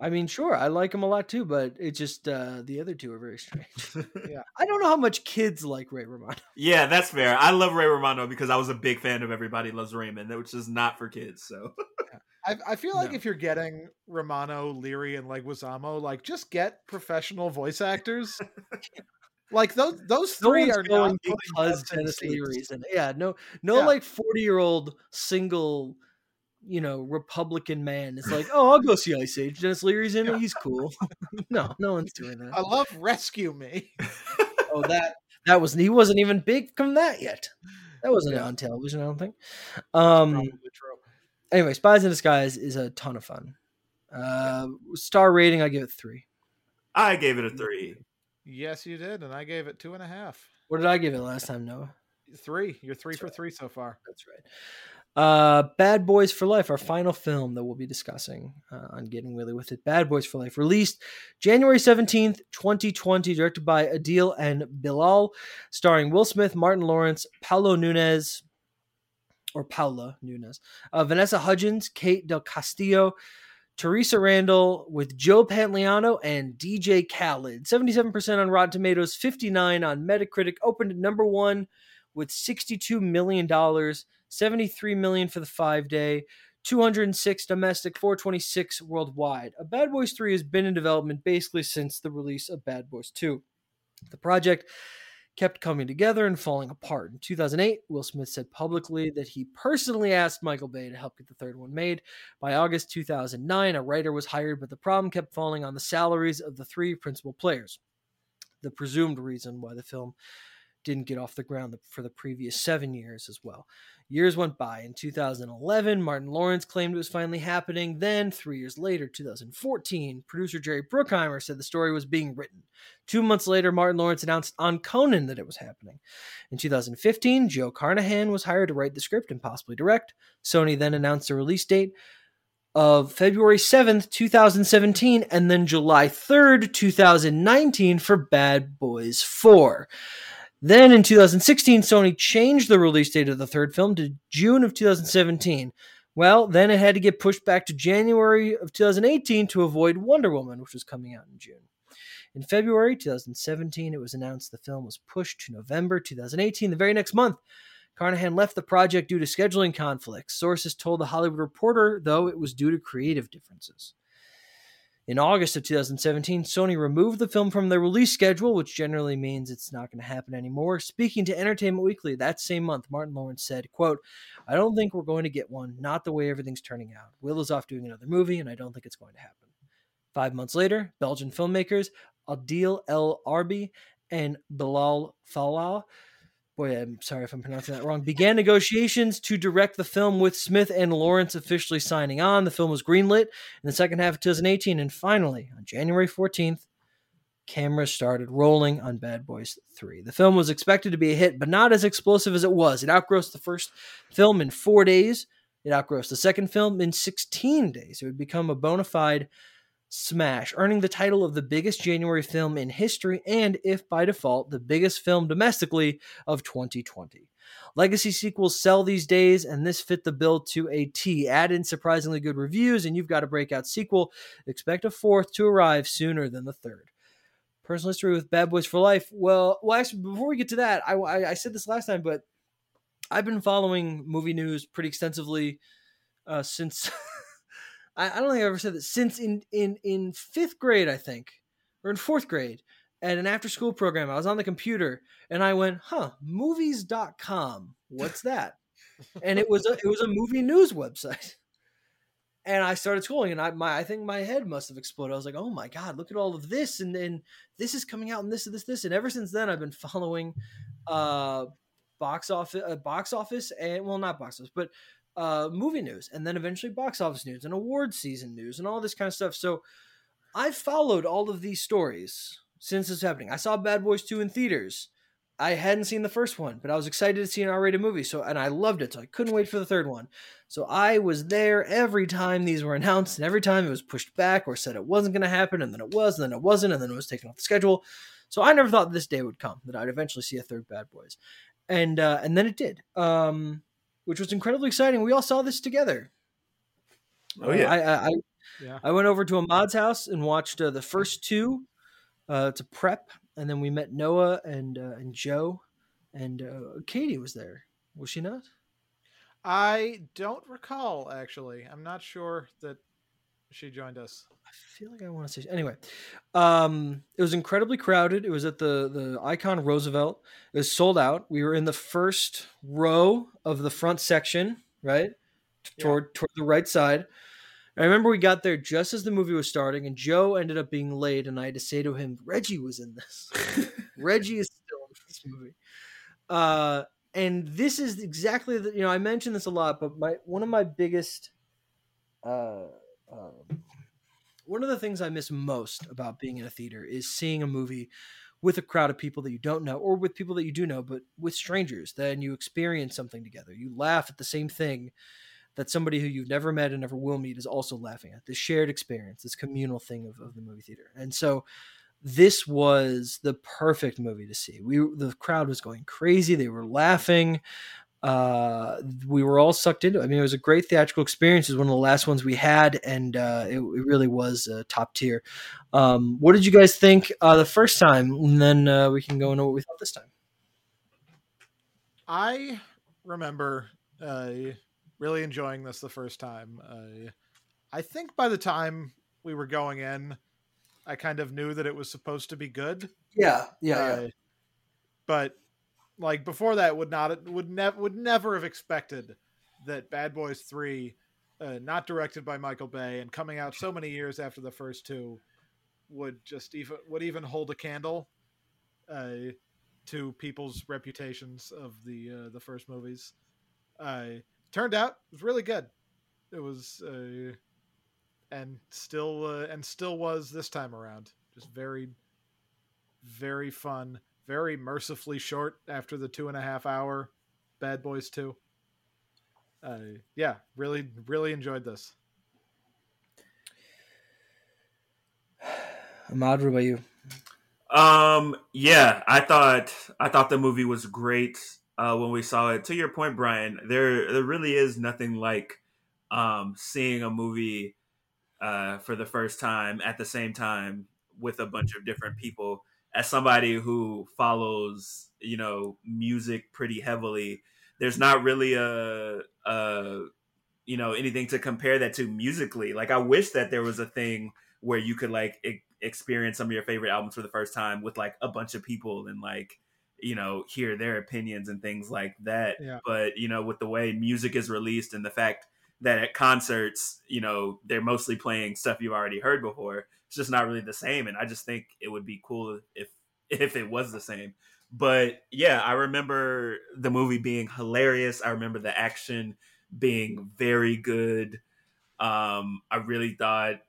I mean, sure, I like him a lot too, but it just uh, the other two are very strange. Yeah. I don't know how much kids like Ray Romano. yeah, that's fair. I love Ray Romano because I was a big fan of Everybody Loves Raymond, which is not for kids. So I, I feel like No. if you're getting Romano, Leary, and Leguizamo, like just get professional voice actors. like those those three one's are going not because butts in Denis. Leary's in it. Yeah, no, no, Yeah. like forty year old single, you know, Republican man is like, oh, I'll go see Ice Age. Denis Leary's in it. He's cool. no, no one's doing that. I love Rescue Me. oh, that that was he wasn't even big from that yet. That wasn't Yeah. on television, I don't think. Um. Probably true. Anyway, Spies in Disguise is a ton of fun. Uh, star rating, I give it three. I gave it a three. Yes, you did, and I gave it two and a half. What did I give it last time, Noah? Three. You're three for three so far. That's right. Uh, Bad Boys for Life, our final film that we'll be discussing uh, on Getting Willy with It. Bad Boys for Life, released January 17th, 2020, directed by Adil and Bilal, starring Will Smith, Martin Lawrence, Paulo Nunez, or Paula Nunez, uh, Vanessa Hudgens, Kate Del Castillo, Theresa Randle with Joe Pantoliano and DJ Khaled. 77% on Rotten Tomatoes, 59 on Metacritic, opened at number one with $62 million. 73 million for the five day 206 domestic 426 worldwide. A bad boys 3 has been in development basically since the release of bad boys 2 the project kept coming together and falling apart. In 2008 will smith said publicly that he personally asked michael bay to help get the third one made. By august 2009 a writer was hired but the problem kept falling on the salaries of the three principal players. The presumed reason why the film didn't get off the ground for the previous seven years as well. Years went by. In 2011, Martin Lawrence claimed it was finally happening. Then, three years later, 2014, producer Jerry Bruckheimer said the story was being written. Two months later, Martin Lawrence announced on Conan that it was happening. In 2015, Joe Carnahan was hired to write the script and possibly direct. Sony then announced a release date of February 7th, 2017, and then July 3rd, 2019 for Bad Boys 4. Then in 2016, Sony changed the release date of the third film to June of 2017. Well, then it had to get pushed back to January of 2018 to avoid Wonder Woman, which was coming out in June. In February 2017, it was announced the film was pushed to November 2018, the very next month. Carnahan left the project due to scheduling conflicts. Sources told The Hollywood Reporter, though, it was due to creative differences. In August of 2017, Sony removed the film from their release schedule, which generally means it's not going to happen anymore. Speaking to Entertainment Weekly that same month, Martin Lawrence said, quote, I don't think we're going to get one, not the way everything's turning out. Will is off doing another movie, and I don't think it's going to happen. Five months later, Belgian filmmakers Adil El Arbi and Bilal Fallah boy, I'm sorry if I'm pronouncing that wrong, began negotiations to direct the film with Smith and Lawrence officially signing on. The film was greenlit in the second half of 2018. And finally, on January 14th, cameras started rolling on Bad Boys 3. The film was expected to be a hit, but not as explosive as it was. It outgrossed the first film in four days. It outgrossed the second film in 16 days. It would become a bona fide smash, earning the title of the biggest January film in history and, if by default, the biggest film domestically of 2020. Legacy sequels sell these days, and this fit the bill to a T. Add in surprisingly good reviews, and you've got a breakout sequel. Expect a fourth to arrive sooner than the third. Personal history with Bad Boys for Life. Well, well, actually, before we get to that, I, I, I said this last time, but I've been following movie news pretty extensively uh, since I, don't think I've ever said that since in in in fifth grade, I think, or in fourth grade, at an after school program. I was on the computer and I went, huh, movies.com. What's that? and it was a it was a movie news website. And I started scrolling and I my I think my head must have exploded. I was like, oh my God, look at all of this and and this is coming out and this and this, this. And ever since then I've been following uh box office uh, box office and well not box office, but uh, movie news and then eventually box office news and award season news and all this kind of stuff. So I've followed all of these stories since it's happening. I saw Bad Boys 2 in theaters. I hadn't seen the first one, but I was excited to see an R-rated movie. So and I loved it. So I couldn't wait for the third one. So I was there every time these were announced and every time it was pushed back or said it wasn't going to happen and then it was and then it wasn't and then it was taken off the schedule. So I never thought this day would come that I'd eventually see a third Bad Boys. And uh, and then it did. Um, which was incredibly exciting. We all saw this together. Oh yeah, I I, I, yeah. I went over to Ahmad's house and watched uh, the first two uh, to prep, and then we met Noah and uh, and Joe, and uh, Katie was there. Was she not? I don't recall actually. I'm not sure that she joined us. I feel like I want to say anyway. Um, it was incredibly crowded. It was at the the Icon Roosevelt. It was sold out. We were in the first row of the front section, right toward yeah. toward the right side. I remember we got there just as the movie was starting, and Joe ended up being late, and I had to say to him, "Reggie was in this. Reggie is still in this movie." Uh, and this is exactly the you know I mentioned this a lot, but my one of my biggest uh, uh one of the things I miss most about being in a theater is seeing a movie with a crowd of people that you don't know or with people that you do know, but with strangers. Then you experience something together. You laugh at the same thing that somebody who you've never met and never will meet is also laughing at. This shared experience, this communal thing of, of the movie theater. And so this was the perfect movie to see. We the crowd was going crazy. They were laughing uh, we were all sucked into it. I mean, it was a great theatrical experience. It was one of the last ones we had, and uh, it, it, really was uh, top tier. Um, what did you guys think uh, the first time? And then uh, we can go into what we thought this time. I remember uh, really enjoying this the first time. I think by the time we were going in, I kind of knew that it was supposed to be good. Yeah, yeah, yeah. But like before that would not would never would never have expected that Bad Boys Three, uh, not directed by Michael Bay and coming out so many years after the first two, would just even would even hold a candle uh, to people's reputations of the uh, the first movies. Uh, turned out it was really good. It was uh, and still uh, and still was this time around. Just very, very fun. Very mercifully short after the two and a half hour Bad Boys Two. Uh, yeah, really, really enjoyed this. Ahmad, what about you? Um, yeah, I thought I thought the movie was great uh, when we saw it. To your point, Brian, there there really is nothing like um, seeing a movie uh, for the first time at the same time with a bunch of different people. As somebody who follows, you know, music pretty heavily, there's not really a, a you know anything to compare that to musically. Like I wish that there was a thing where you could like e- experience some of your favorite albums for the first time with like a bunch of people and like you know hear their opinions and things like that. Yeah. But you know, with the way music is released and the fact that at concerts, you know, they're mostly playing stuff you've already heard before. It's just not really the same. And I just think it would be cool if if it was the same. But yeah, I remember the movie being hilarious. I remember the action being very good. Um, I really thought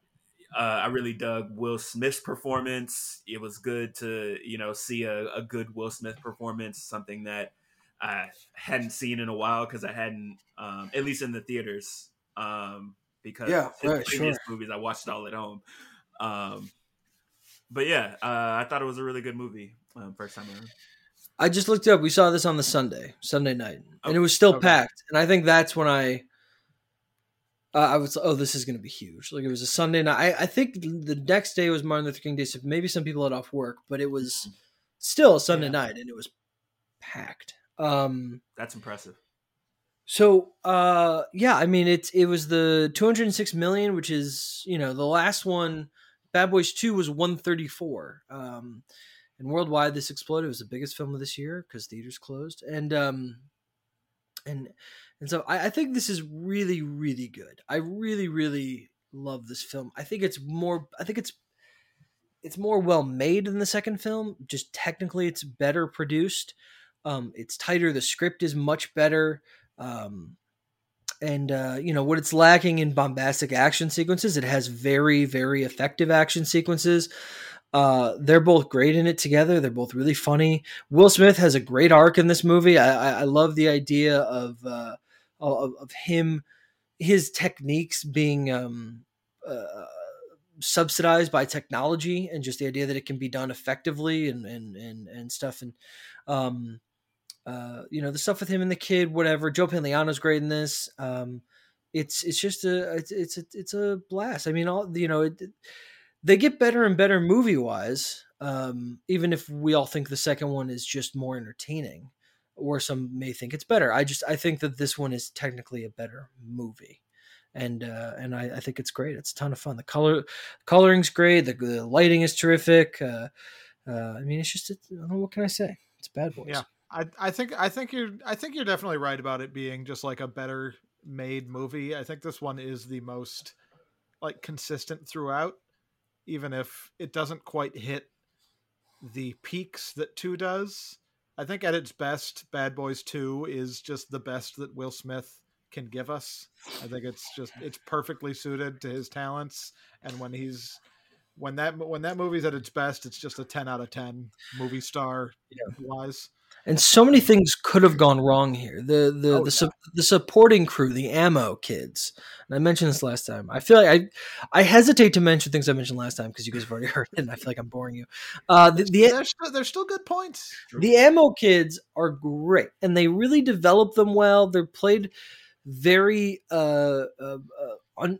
uh, I really dug Will Smith's performance. It was good to you know see a, a good Will Smith performance, something that I hadn't seen in a while because I hadn't, um, at least in the theaters, um, because Yeah, right, previous sure. movies I watched all at home. Um, but yeah, uh, I thought it was a really good movie um, first time around. I just looked up. We saw this on the Sunday, Sunday night, and it was still okay. packed. And I think that's when I, uh, I was, oh, this is going to be huge. Like it was a Sunday night. I, I think the next day was Martin Luther King Day, so maybe some people had off work, but it was still a Sunday Yeah. night, and it was packed. Um, That's impressive. so uh, yeah, I mean, it's it was the 206 million, which is you know the last one. Bad Boys Two was 134. Um, and worldwide, this exploded. It was the biggest film of this year because theaters closed. And um, and and so I, I think this is really really good. I really really love this film. I think it's more. I think it's it's more well made than the second film. Just technically, it's better produced. Um, it's tighter. The script is much better. Um, and uh, you know what it's lacking in bombastic action sequences. It has very very effective action sequences. Uh, they're both great in it together. They're both really funny. Will Smith has a great arc in this movie. I, I, love the idea of, uh, of of him, his techniques being um, uh, subsidized by technology, and just the idea that it can be done effectively and and and, and stuff. And um, uh, you know the stuff with him and the kid, whatever. Joe Pantoliano's great in this. Um, it's it's just a it's it's a, it's a blast. I mean, all you know, it, they get better and better movie wise. Um, even if we all think the second one is just more entertaining, or some may think it's better. I just I think that this one is technically a better movie, and uh, and I, I think it's great. It's a ton of fun. The color coloring's great. The, the lighting is terrific. Uh, uh, I mean, it's just I don't know what can I say. It's Bad Boys. Yeah. I, I think I think you're I think you're definitely right about it being just like a better made movie. I think this one is the most like consistent throughout, even if it doesn't quite hit the peaks that two does. I think at its best, Bad Boys Two is just the best that Will Smith can give us. I think it's just it's perfectly suited to his talents, and when he's when that when that movie's at its best, it's just a ten out of ten movie star wise. And so many things could have gone wrong here. The the Oh, the, su- the supporting crew, the ammo kids. And I mentioned this last time. I feel like I I hesitate to mention things I mentioned last time because you guys have already heard it, and I feel like I'm boring you. Uh, the the, They're still, they're still good points. the ammo kids are great, and they really develop them well. They're played very uh, uh, uh un-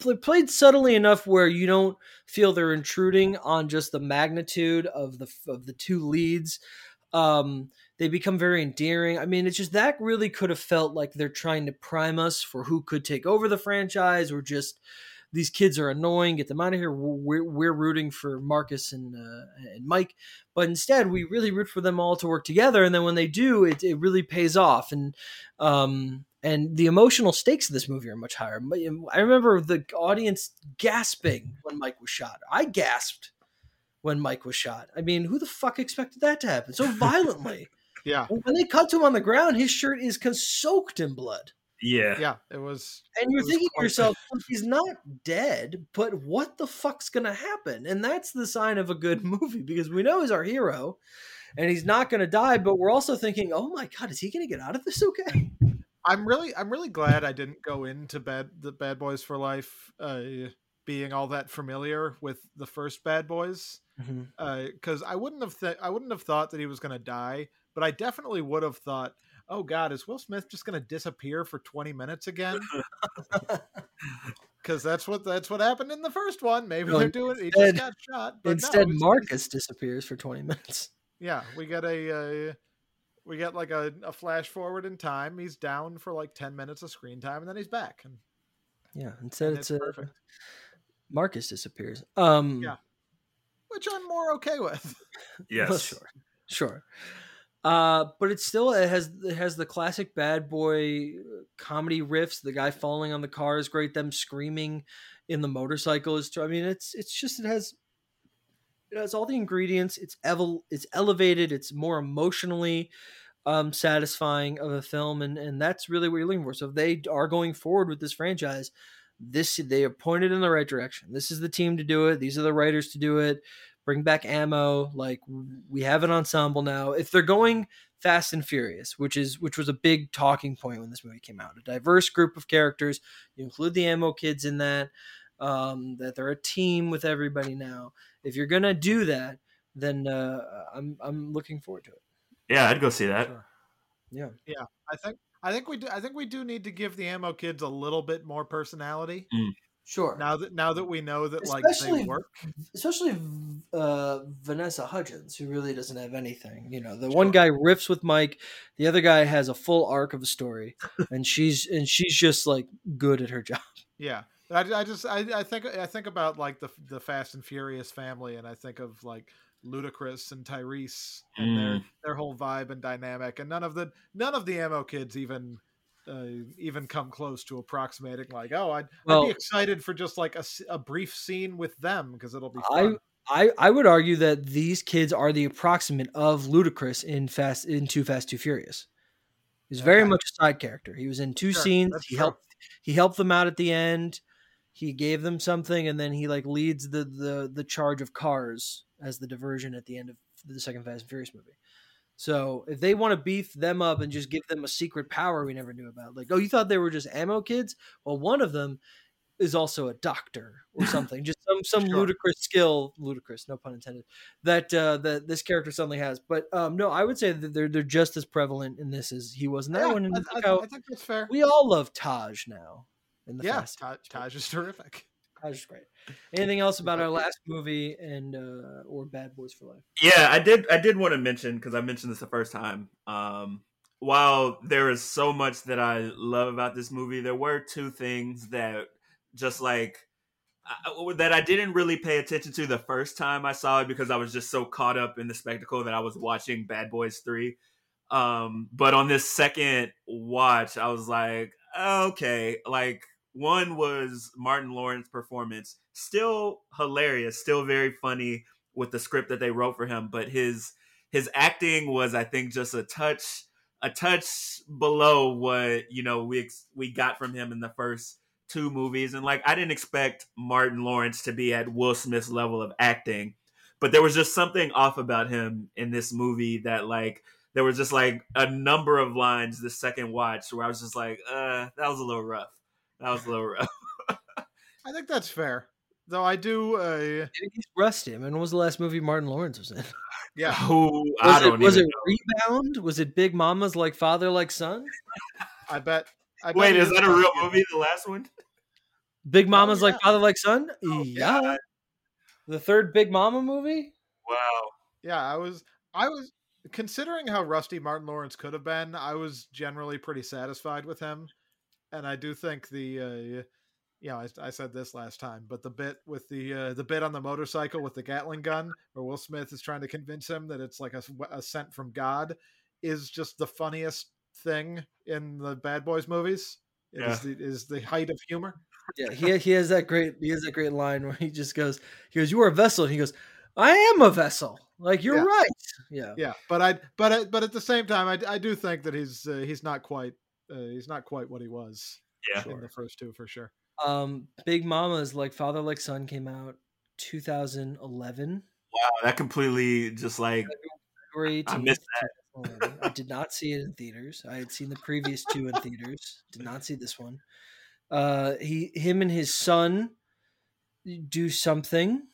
pl- played subtly enough where you don't feel they're intruding on just the magnitude of the of the two leads. Um, they become very endearing. I mean, it's just that really could have felt like they're trying to prime us for who could take over the franchise, or just these kids are annoying, get them out of here. We're, we're rooting for Marcus and uh, and Mike, but instead we really root for them all to work together. And then when they do, it, it really pays off. And um, and the emotional stakes of this movie are much higher. I remember the audience gasping when Mike was shot. I gasped when Mike was shot. I mean, who the fuck expected that to happen so violently? Yeah, when they cut to him on the ground, his shirt is soaked in blood. Yeah. yeah, it was. And you're was thinking to yourself, he's not dead, but what the fuck's gonna happen? And that's the sign of a good movie because we know he's our hero and he's not gonna die, but we're also thinking, oh my god, is he gonna get out of this okay? I'm really, I'm really glad I didn't go into bad the Bad Boys for Life uh, being all that familiar with the first Bad Boys because I wouldn't have th- I wouldn't have thought that he was going to die, but I definitely would have thought, oh God, is Will Smith just going to disappear for 20 minutes again? Because that's what that's what happened in the first one. Maybe No, they're doing. He instead- just got shot. No, Instead, he's- Marcus disappears for 20 minutes. Yeah, we get a. Uh, we get like a, a flash forward in time. He's down for like ten minutes of screen time, and then he's back. And Yeah, instead And it's, it's uh, perfect. Marcus disappears. Um, Yeah. which I'm more okay with. Yes. Well, sure, sure. Uh, but it still it has it has the classic bad boy uh, comedy riffs. The guy falling on the car is great. Them screaming in the motorcycle is. I mean, it's it's just it has it has all the ingredients. It's evel it's elevated. It's more emotionally um satisfying of a film, and and that's really what you're looking for. So if they are going forward with this franchise, this they are pointed in the right direction. This is the team to do it. These are the writers to do it bring back ammo like we have an ensemble now if they're going fast and furious which is which was a big talking point when this movie came out a diverse group of characters you include the ammo kids in that um, that they're a team with everybody now if you're gonna do that then uh, i'm i'm looking forward to it Yeah, I'd go see that. Sure. yeah Yeah, I think I think we do. I think we do need to give the ammo kids a little bit more personality sure now that now that we know that like they work. especially uh, Vanessa Hudgens, who really doesn't have anything. You know, the one guy riffs with Mike, the other guy has a full arc of a story, and she's and she's just like good at her job. Yeah, I, I just I, I think I think about like the the Fast and Furious family, and I think of like Ludacris and Tyrese and their Mm. their whole vibe and dynamic, and none of the none of the ammo kids even. Uh, even come close to approximating like oh I'd, I'd be excited for just like a, a brief scene with them because it'll be I fun. I I would argue that these kids are the approximate of Ludacris in Fast in Too Fast Too Furious. He's very Okay. much a side character. He was in two Sure, scenes. He true. helped he helped them out at the end. He gave them something, and then he like leads the the the charge of cars as the diversion at the end of the second Fast and Furious movie. So if they want to beef them up and just give them a secret power we never knew about, like oh you thought they were just ammo kids, well one of them is also a doctor or something, just some some Sure. ludicrous skill, ludicrous, no pun intended, that uh, that this character suddenly has. But um, no, I would say that they're they're just as prevalent in this as he was in that Yeah, one. And I, I- I think that's fair. we all love Taj now. In the yeah, Fast Taj, Taj is terrific. Taj is great. Anything else about our last movie and uh, or Bad Boys for Life? Yeah, I did. I did want to mention because I mentioned this the first time. Um, while there is so much that I love about this movie, there were two things that just like I- that I didn't really pay attention to the first time I saw it because I was just so caught up in the spectacle that I was watching Bad Boys Three. Um, but on this second watch, I was like, okay, like one was Martin Lawrence performance, still hilarious, still very funny with the script that they wrote for him, but his his acting was, I think, just a touch a touch below what you know we ex- we got from him in the first two movies, and like I didn't expect Martin Lawrence to be at Will Smith's level of acting, but there was just something off about him in this movie that like there was just like a number of lines the second watch where I was just like, uh, that was a little rough. That was a little rough. I think that's fair. Though I do, uh, he's rusty. I mean, when was the last movie Martin Lawrence was in? yeah, Who Was I it, don't was even it Rebound? Was it Big Mama's like father like son? I bet. I bet Wait, he is that a real movie? The last one? Big Mama's like yeah. father like son? Oh, yeah. God. The third Big Mama movie? Wow. Yeah, I was. I was considering how rusty Martin Lawrence could have been. I was generally pretty satisfied with him, and I do think the. Uh, you know, I, I said this last time, but the bit with the uh, the bit on the motorcycle with the Gatling gun, where Will Smith is trying to convince him that it's like a, a sent from God, is just the funniest thing in the Bad Boys movies. It is Yeah. the is the height of humor. Yeah, he he has that great he has that great line where he just goes he goes you are a vessel and he goes I am a vessel. Like you're Yeah. right. Yeah. Yeah, but I but I, but at the same time, I, I do think that he's uh, he's not quite uh, he's not quite what he was Yeah. in the first two for sure. Um, Big Mama's like Father Like Son came out 2011. Wow, that completely just like February I missed 2011. I did not see it in theaters. I had seen the previous two in theaters. Did not see this one. Uh, he, him, and his son do something.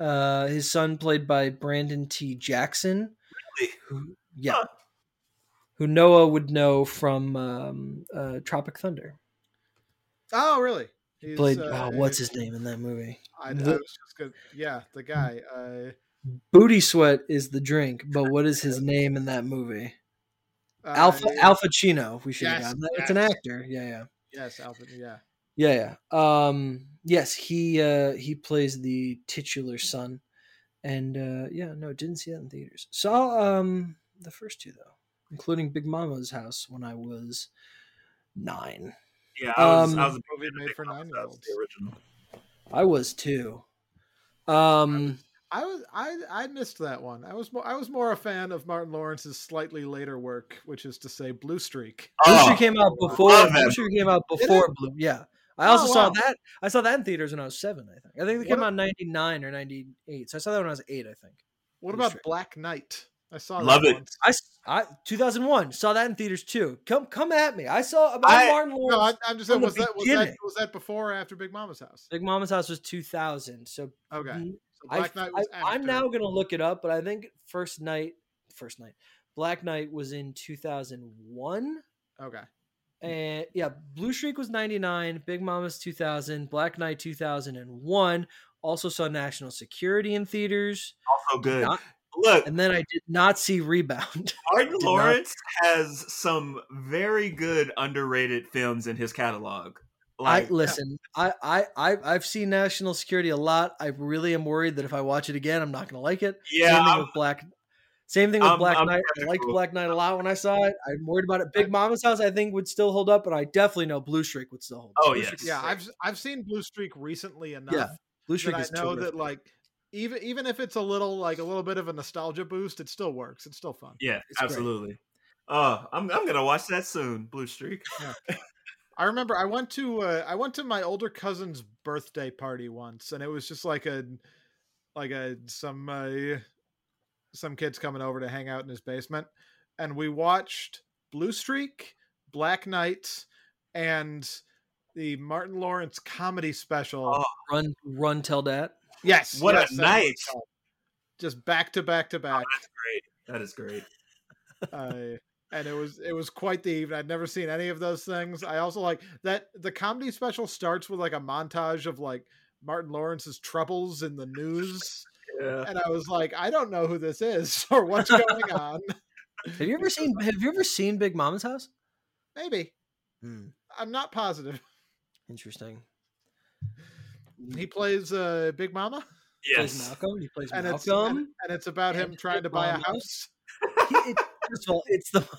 Uh, his son, played by Brandon T. Jackson, Really? who, yeah, Huh. Who Noah would know from um, uh, Tropic Thunder. Oh, really? He played. uh, oh, what's his name in that movie? I, I was just gonna, yeah, the guy. Uh, Booty Sweat is the drink, but what is his name in that movie? Alpha uh, Alpa Chino. We should have Yes, gotten that. It's an actor. Yeah, yeah. Yes, Alfred. Yeah. Yeah, yeah. Um, yes, he uh, he plays the titular son, and uh, yeah, no, didn't see that in theaters. Saw um the first two though, including Big Mama's House when I was nine. yeah, I was, I Um, was a Movie big fan of made for nine-year-olds. the original. I was too. Um, I was I I missed that one. I was more I was more a fan of Martin Lawrence's slightly later work, which is to say Blue Streak. Blue Oh, Streak came out before. Blue Streak came out before Blue. Yeah, I also Oh, saw that. I saw that in theaters when I was seven. I think. I think it came a- out in ninety nine or ninety eight. So I saw that when I was eight. I think. What Blue about Streak. Black Knight? I saw Love that it. once. I, s- I 2001 saw that in theaters too. Come come at me. I saw about I- Martin Lawrence. No, I, I'm just saying was that was that was that before or after Big Mama's house? Big Mama's House was 2000. So Okay. So I, Black Knight was I, am now gonna look it up, but I think first night, first night, Black Knight was in 2001. Okay. And yeah, Blue Streak was 99, Big Mama's 2000, Black Knight 2001. Also saw National Security in theaters. Also good. Not- Look, and then I did not see Rebound. Martin did not- Lawrence has some very good underrated films in his catalog. Like, I listen. I, I I I've seen National Security a lot. I really am worried that if I watch it again, I'm not going to like it. Yeah, Same thing I'm- with Black. Same thing with I'm- Black I'm Knight. I liked skeptical. Black Knight a lot when I saw it. I'm worried about it. Big Mama's House, I think, would still hold up, but I definitely know Blue Streak would still hold. up. Oh, Blue yes. Streak Yeah. I've I've seen Blue Streak recently enough yeah. Blue that Streak I is know terrific. that like even even if it's a little like a little bit of a nostalgia boost, it still works. It's still fun. yeah, It's great. absolutely. Oh, I'm I'm gonna watch that soon. Blue Streak. I remember I went to uh, I went to my older cousin's birthday party once, and it was just like a like a some uh, some kids coming over to hang out in his basement, and we watched Blue Streak, Black Knight, and the Martin Lawrence comedy special. Oh, Run, run, tell that. Yes, what a yes, that's what night. Just back to back to back. That's great. That is great. uh, and it was it was quite the evening. I'd never seen any of those things. I also like that the comedy special starts with like a montage of like Martin Lawrence's troubles in the news, Yeah. and I was like, I don't know who this is or what's going on. Have you ever seen? Have you ever seen Big Mama's House? Maybe Hmm, I'm not positive. interesting. He plays uh, Big Mama, He plays Yes. Malcolm. He plays and it's Malcolm. and, and it's about him trying Big to buy a house. He- it- first of all, it's the.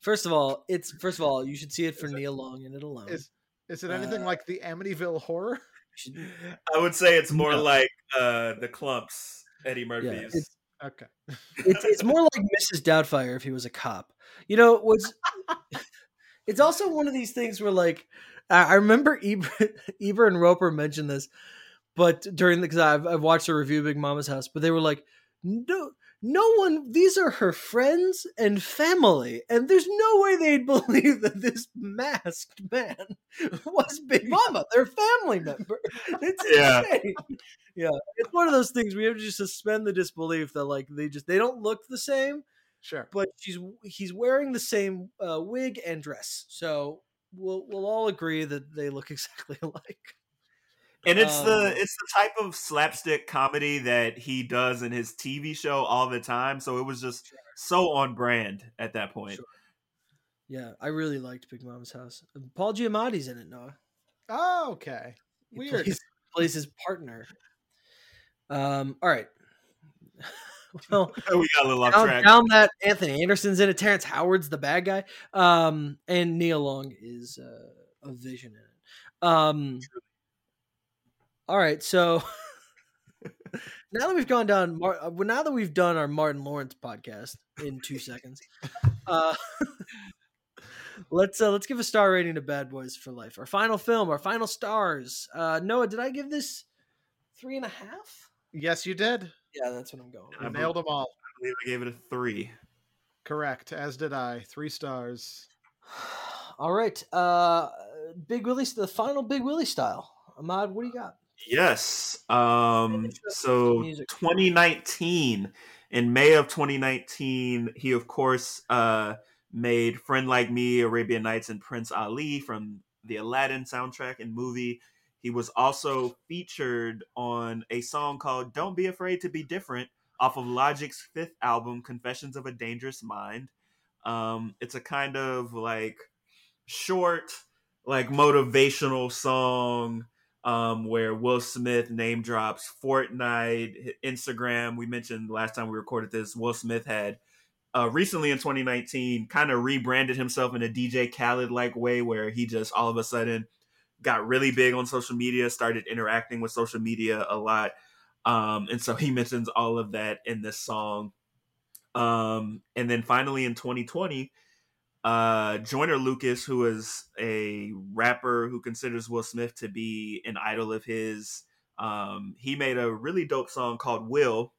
First of all, it's first of all, you should see it for Nia Long and it alone. Is is it anything Uh, like the Amityville Horror? Should- I would say it's more No. like uh the Klumps, Eddie yeah, Murphy's. it's, Okay, it's it's more like Mrs. Doubtfire if he was a cop. You know, what's it's also one of these things where like I remember Ebert, Ebert and Roeper mentioned this, but during the because I've I've watched a review of Big Mama's House, but they were like, no. No one, these are her friends and family, and there's no way they'd believe that this masked man was Big Mama, their family member. It's Yeah. insane. Yeah, it's one of those things we have to just suspend the disbelief that like they just they don't look the same, sure. but she's he's wearing the same uh, wig and dress, so we'll we'll all agree that they look exactly alike. and it's um, the it's the type of slapstick comedy that he does in his TV show all the time. So it was just so on brand at that point. Sure. Yeah, I really liked Big Mama's House. Paul Giamatti's in it, Noah. Oh, okay. He Weird. plays, plays his partner. Um. All right. well, we got a little off down, track. down that Anthony Anderson's in it. Terrence Howard's the bad guy. Um, and Nia Long is uh, a vision in it. Um, all right, so now that we've gone down, Mar- uh, well, now that we've done our Martin Lawrence podcast in two seconds, uh, let's uh, let's give a star rating to Bad Boys for Life. Our final film, our final stars. Uh, Noah, did I give this three and a half? Yes, you did. Yeah, that's what I'm going. You I With. nailed them all. I believe I gave it a three. Correct, as did I. Three stars. All right, uh, Big Willie, the final Big Willie style. Ahmad, what do you got? Yes. Um, so 2019, in May of 2019, he of course uh, made "Friend Like Me," Arabian Nights, and Prince Ali from the Aladdin soundtrack and movie. He was also featured on a song called "Don't Be Afraid to Be Different" off of Logic's fifth album, Confessions of a Dangerous Mind. Um, it's a kind of like short, like motivational song um, where Will Smith name drops Fortnite, Instagram. We mentioned last time we recorded this, Will Smith had uh, recently in 2019 kind of rebranded himself in a DJ Khaled like way where he just all of a sudden got really big on social media, started interacting with social media a lot. Um, and so he mentions all of that in this song. Um, and then finally in 2020, uh, Joyner Lucas, who is a rapper who considers Will Smith to be an idol of his, um, he made a really dope song called Will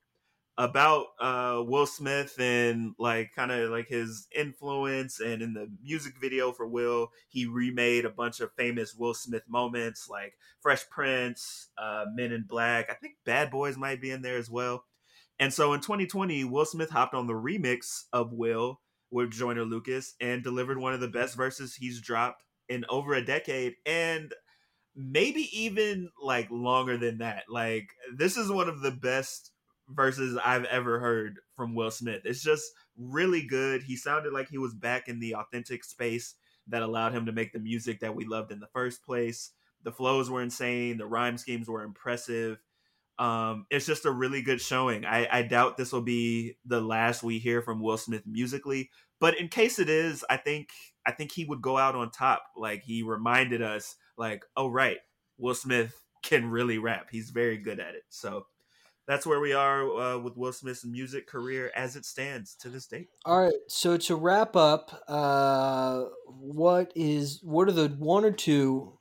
about uh, Will Smith and like kind of like his influence. And in the music video for Will, he remade a bunch of famous Will Smith moments like Fresh Prince, uh, Men in Black. I think Bad Boys might be in there as well. And so in 2020, Will Smith hopped on the remix of Will with Joyner Lucas and delivered one of the best verses he's dropped in over a decade and maybe even like longer than that. Like this is one of the best verses I've ever heard from Will Smith. It's just really good. He sounded like he was back in the authentic space that allowed him to make the music that we loved in the first place. The flows were insane, the rhyme schemes were impressive. Um, it's just a really good showing. I, I doubt this will be the last we hear from Will Smith musically, but in case it is, I think I think he would go out on top. Like he reminded us, like, oh right, Will Smith can really rap. He's very good at it. So that's where we are uh, with Will Smith's music career as it stands to this date. All right. So to wrap up, uh, what is what are the one or two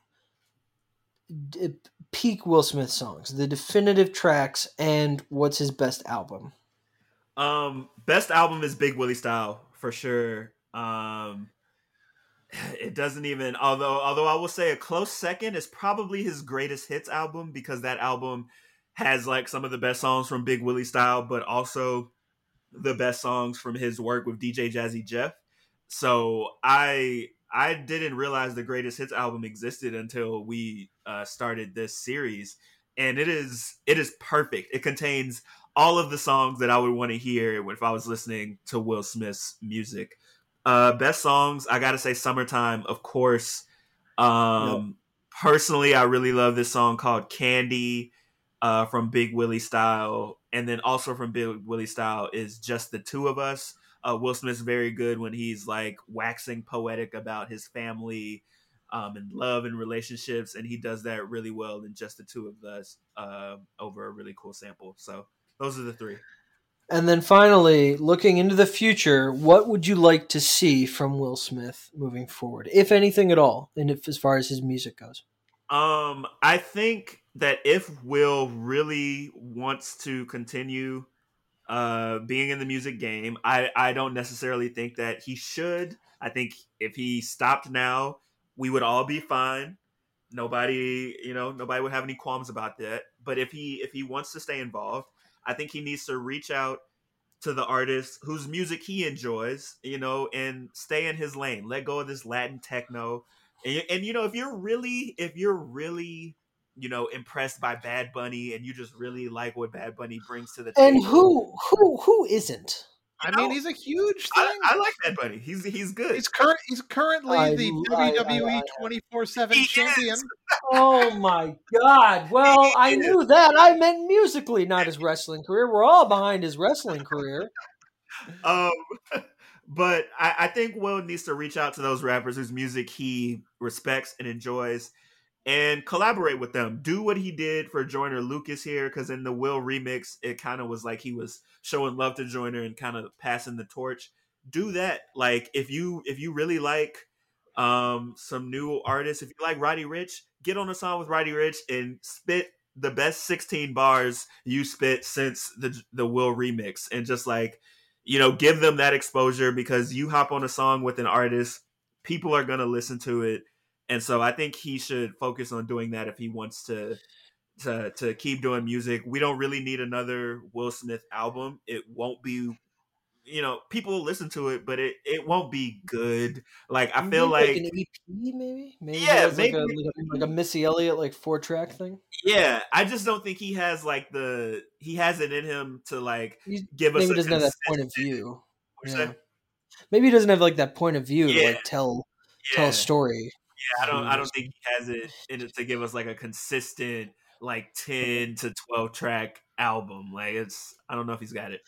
d- peak Will Smith songs, the definitive tracks, and what's his best album? Um, best album is Big Willie Style for sure. Um, it doesn't even although although I will say a close second is probably his greatest hits album because that album has like some of the best songs from Big Willie Style, but also the best songs from his work with DJ Jazzy Jeff. So I I didn't realize the greatest hits album existed until we uh, started this series, and it is it is perfect. It contains all of the songs that I would want to hear if I was listening to Will Smith's music. Uh, best songs, I gotta say, "Summertime," of course. Um, Personally, I really love this song called "Candy" uh, from Big Willie Style, and then also from Big Willie Style is "Just the Two of Us." Uh, Will Smith's very good when he's like waxing poetic about his family um, and love and relationships, and he does that really well in "Just the Two of Us" uh, over a really cool sample. So those are the three. And then finally, looking into the future, what would you like to see from Will Smith moving forward, if anything at all, and if as far as his music goes? Um, I think that if Will really wants to continue uh being in the music game, I I don't necessarily think that he should. I think if he stopped now, we would all be fine. Nobody, you know, nobody would have any qualms about that. But if he if he wants to stay involved, I think he needs to reach out to the artist whose music he enjoys, you know, and stay in his lane. Let go of this Latin techno. And, and you know, if you're really, if you're really, you know, impressed by Bad Bunny and you just really like what Bad Bunny brings to the And table, who who who isn't? I You mean, he's a huge thing. I, I like Bad Bunny. He's he's good. he's current. He's currently I- the I- I- WWE twenty four seven He is. champion. Oh my God! Well, I He knew that. I meant musically, not his wrestling career. We're all behind his wrestling career. um, but I, I think Will needs to reach out to those rappers whose music he respects and enjoys, and collaborate with them. Do what he did for Joyner Lucas here, because in the Will remix, it kind of was like he was showing love to Joyner and kind of passing the torch. Do that. Like if you if you really like um some new artists, if you like Roddy Ricch, get on a song with Roddy Ricch and spit the best 16 bars you spit since the the Will remix and just like you know give them that exposure because you hop on a song with an artist people are to listen to it and so I think he should focus on doing that if he wants to to to keep doing music. We don't really need another Will Smith album. It won't be you know, people listen to it, but it, it won't be good. Like I feel like, like, an EP, maybe, maybe Yeah, maybe- a, like, a, like a Missy Elliott like four track thing. yeah, I just don't think he has like the he has it in him to like He give us maybe doesn't have that point of view. Yeah. Maybe he doesn't have like that point of view to like tell tell a story. Yeah, I don't I don't think he has it in it to give us like a consistent like 10 to 12 track album. Like it's I don't know if he's got it.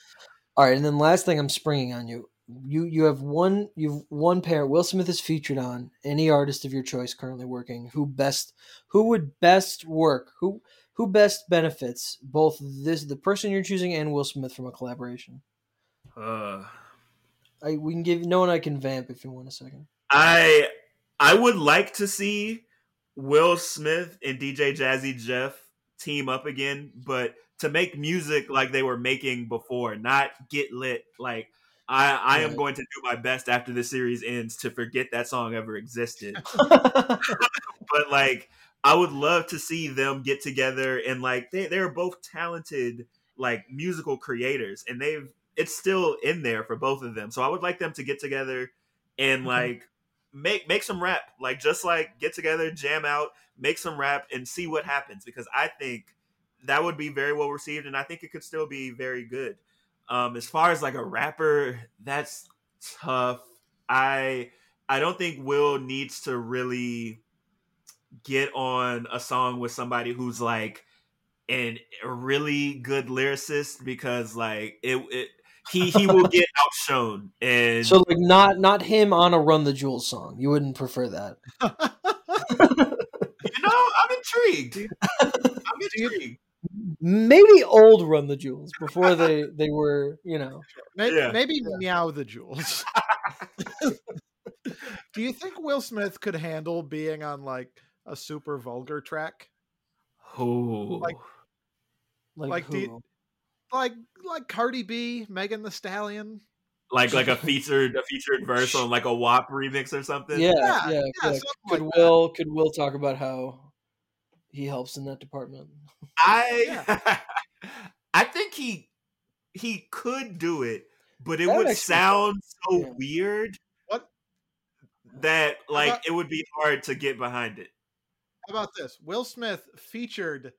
All right, and then last thing I'm springing on you. You you have one you've one pair. Will Smith is featured on any artist of your choice currently working. Who best who would best work? Who who best benefits both this the person you're choosing and Will Smith from a collaboration? Uh I we can give no one I can vamp if you want a second. I I would like to see Will Smith and DJ Jazzy Jeff team up again, but to make music like they were making before, not get lit. Like I I am going to do my best after the series ends to forget that song ever existed. but like I would love to see them get together and like they they're both talented like musical creators and they've it's still in there for both of them. So I would like them to get together and Mhm. like make make some rap. Like just like get together, jam out, make some rap and see what happens because I think that would be very well received and I think it could still be very good. Um as far as like a rapper, that's tough. I I don't think Will needs to really get on a song with somebody who's like an a really good lyricist because like it, it he he will get outshone and so like not not him on a Run the Jewels song. You wouldn't prefer that. you know I'm intrigued. I'm intrigued. Maybe old Run the Jewels before they they were you know. Maybe, Yeah. maybe meow the jewels. Do you think Will Smith could handle being on like a super vulgar track? Oh, Like- Like, Like, do you- who? Like like Cardi B, Megan Thee Stallion? like like a featured a featured verse on like a WAP remix or something. yeah, Yeah, yeah. yeah, yeah. something Could like that. Will could Will talk about how he helps in that department? I I think he he could do it, but it That would actually- sound so yeah. weird What? that like about- it would be hard to get behind it. How about this? Will Smith featured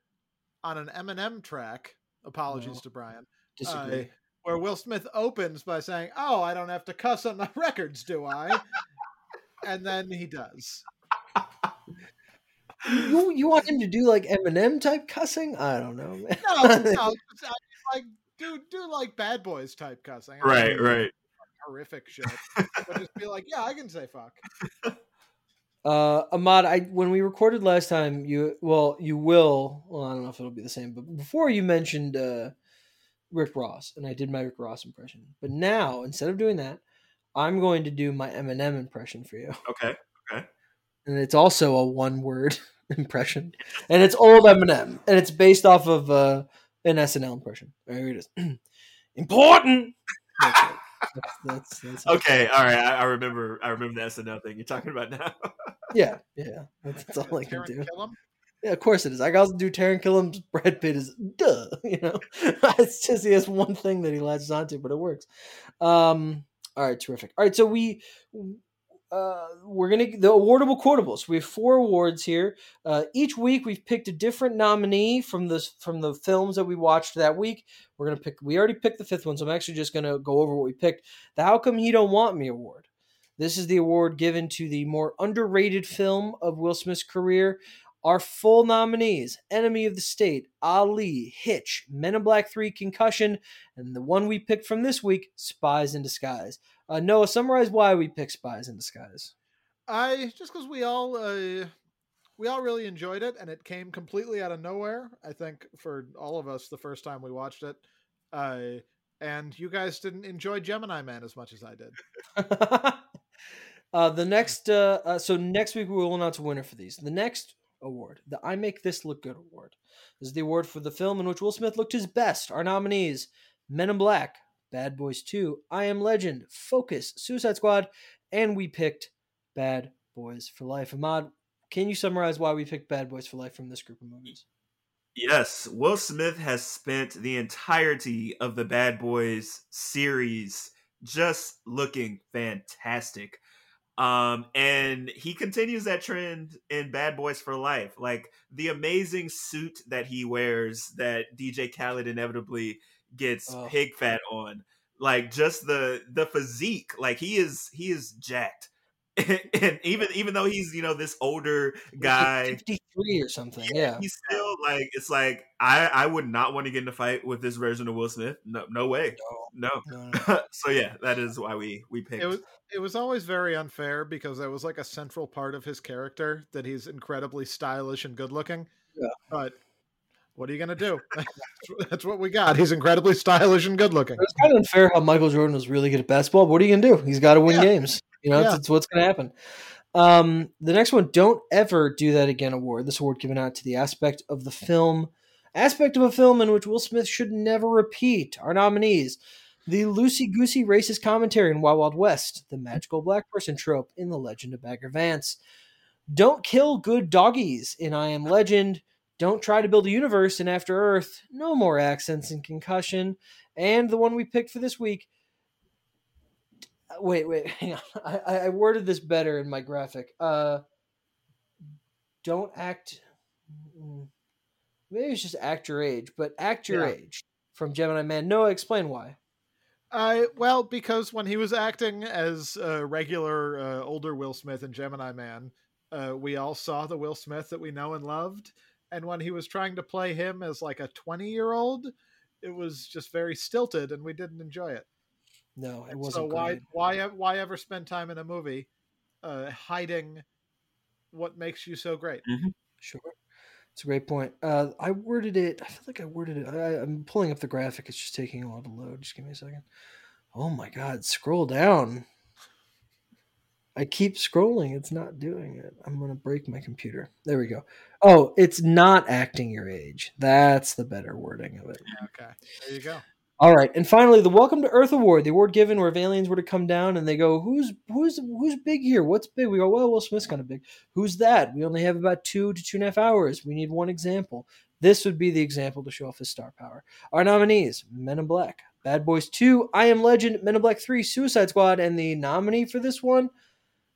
on an Eminem track. Apologies No. to Brian. Disagree. Uh, where Will Smith opens by saying, "Oh, I don't have to cuss on my records, do I?" and then he does. you you want him to do like Eminem type cussing? I don't know, man. No, no, it's- I- like do do like Bad Boys type cussing. I don't Right, do right. Horrific shit. but just be like, yeah, I can say fuck. Uh, Ahmad, I when we recorded last time, you well, you will. Well, I don't know if it'll be the same, but before you mentioned uh, Rick Ross, and I did my Rick Ross impression. But now, instead of doing that, I'm going to do my Eminem impression for you, Okay. Okay. And it's also a one word impression, and it's old Eminem, and it's based off of uh, an SNL impression. There it is. Important. That's, that's, that's. Okay, all right. I, I remember. I remember the SNL thing you're talking about now. Yeah, yeah. That's, that's all I can do. Killam? Yeah, of course it is. I can also do Taran Killam's Brad Pitt is duh. You know, it's just he has one thing that he latches onto, but it works. Um, all right, terrific. All right, so we uh, we're gonna the awardable quotables. We have four awards here. Uh, each week we've picked a different nominee from the from the films that we watched that week. We're gonna pick. We already picked the fifth one, so I'm actually just gonna go over what we picked. The How Come He Don't Want Me award. This is the award given to the more underrated film of Will Smith's career. Our full nominees Enemy of the State, Ali, Hitch, Men in Black 3, Concussion, and the one we picked from this week, Spies in Disguise. Uh, Noah, summarize why we picked Spies in Disguise. I just because we all uh, we all really enjoyed it, and it came completely out of nowhere. I think for all of us, the first time we watched it, uh, and you guys didn't enjoy Gemini Man as much as I did. uh, the next, uh, uh, so next week we will announce a winner for these. The next award, the I Make This Look Good award, is the award for the film in which Will Smith looked his best. Our nominees: Men in Black, Bad Boys 2, I Am Legend, Focus, Suicide Squad, and we picked Bad Boys for Life. Ahmad, can you summarize why we picked Bad Boys for Life from this group of movies? Yes, Will Smith has spent the entirety of the Bad Boys series just looking fantastic. Um, and he continues that trend in Bad Boys for Life. Like the amazing suit that he wears that DJ Khaled inevitably gets oh. pig fat on. Like just the the physique, like he is he is jacked. and even even though he's you know this older guy, fifty three or something, yeah, yeah, he's like it's like I I would not want to get in a fight with this version of Will Smith. No, no way, no. no. no. so yeah, that is why we we picked. It was it was always very unfair because that was like a central part of his character that he's incredibly stylish and good looking. Yeah, but what are you going to do? That's what we got. He's incredibly stylish and good looking. It's kind of unfair how Michael Jordan was really good at basketball. What are you going to do? He's got to win yeah. games. You know, yeah. it's, it's, what's going to happen. Um, the next one, don't ever do that again. Award. This award given out to the aspect of the film, aspect of a film in which Will Smith should never repeat. Our nominees: the loosey goosey racist commentary in Wild Wild West, the magical black person trope in The Legend of Bagger Vance. Don't kill good doggies in I Am Legend. Don't try to build a universe in After Earth. No more accents in concussion. And the one we picked for this week. Wait, wait, hang on. I, I worded this better in my graphic. Uh, don't act. Mm, maybe it's just act your age, but act your yeah. age from Gemini Man. Noah, explain why. Uh, well, because when he was acting as a regular uh, older Will Smith in Gemini Man, uh, we all saw the Will Smith that we know and loved and when he was trying to play him as like a 20 year old it was just very stilted and we didn't enjoy it no it wasn't so why great. why why ever spend time in a movie uh, hiding what makes you so great mm-hmm. sure it's a great point uh, i worded it i feel like i worded it I, i'm pulling up the graphic it's just taking a while to load just give me a second oh my god scroll down I keep scrolling. It's not doing it. I'm going to break my computer. There we go. Oh, it's not acting your age. That's the better wording of it. Okay. There you go. All right. And finally, the Welcome to Earth Award, the award given where aliens were to come down and they go, Who's who's who's big here? What's big? We go, Well, Will Smith's kind of big. Who's that? We only have about two to two and a half hours. We need one example. This would be the example to show off his star power. Our nominees Men in Black, Bad Boys 2, I Am Legend, Men in Black 3, Suicide Squad, and the nominee for this one,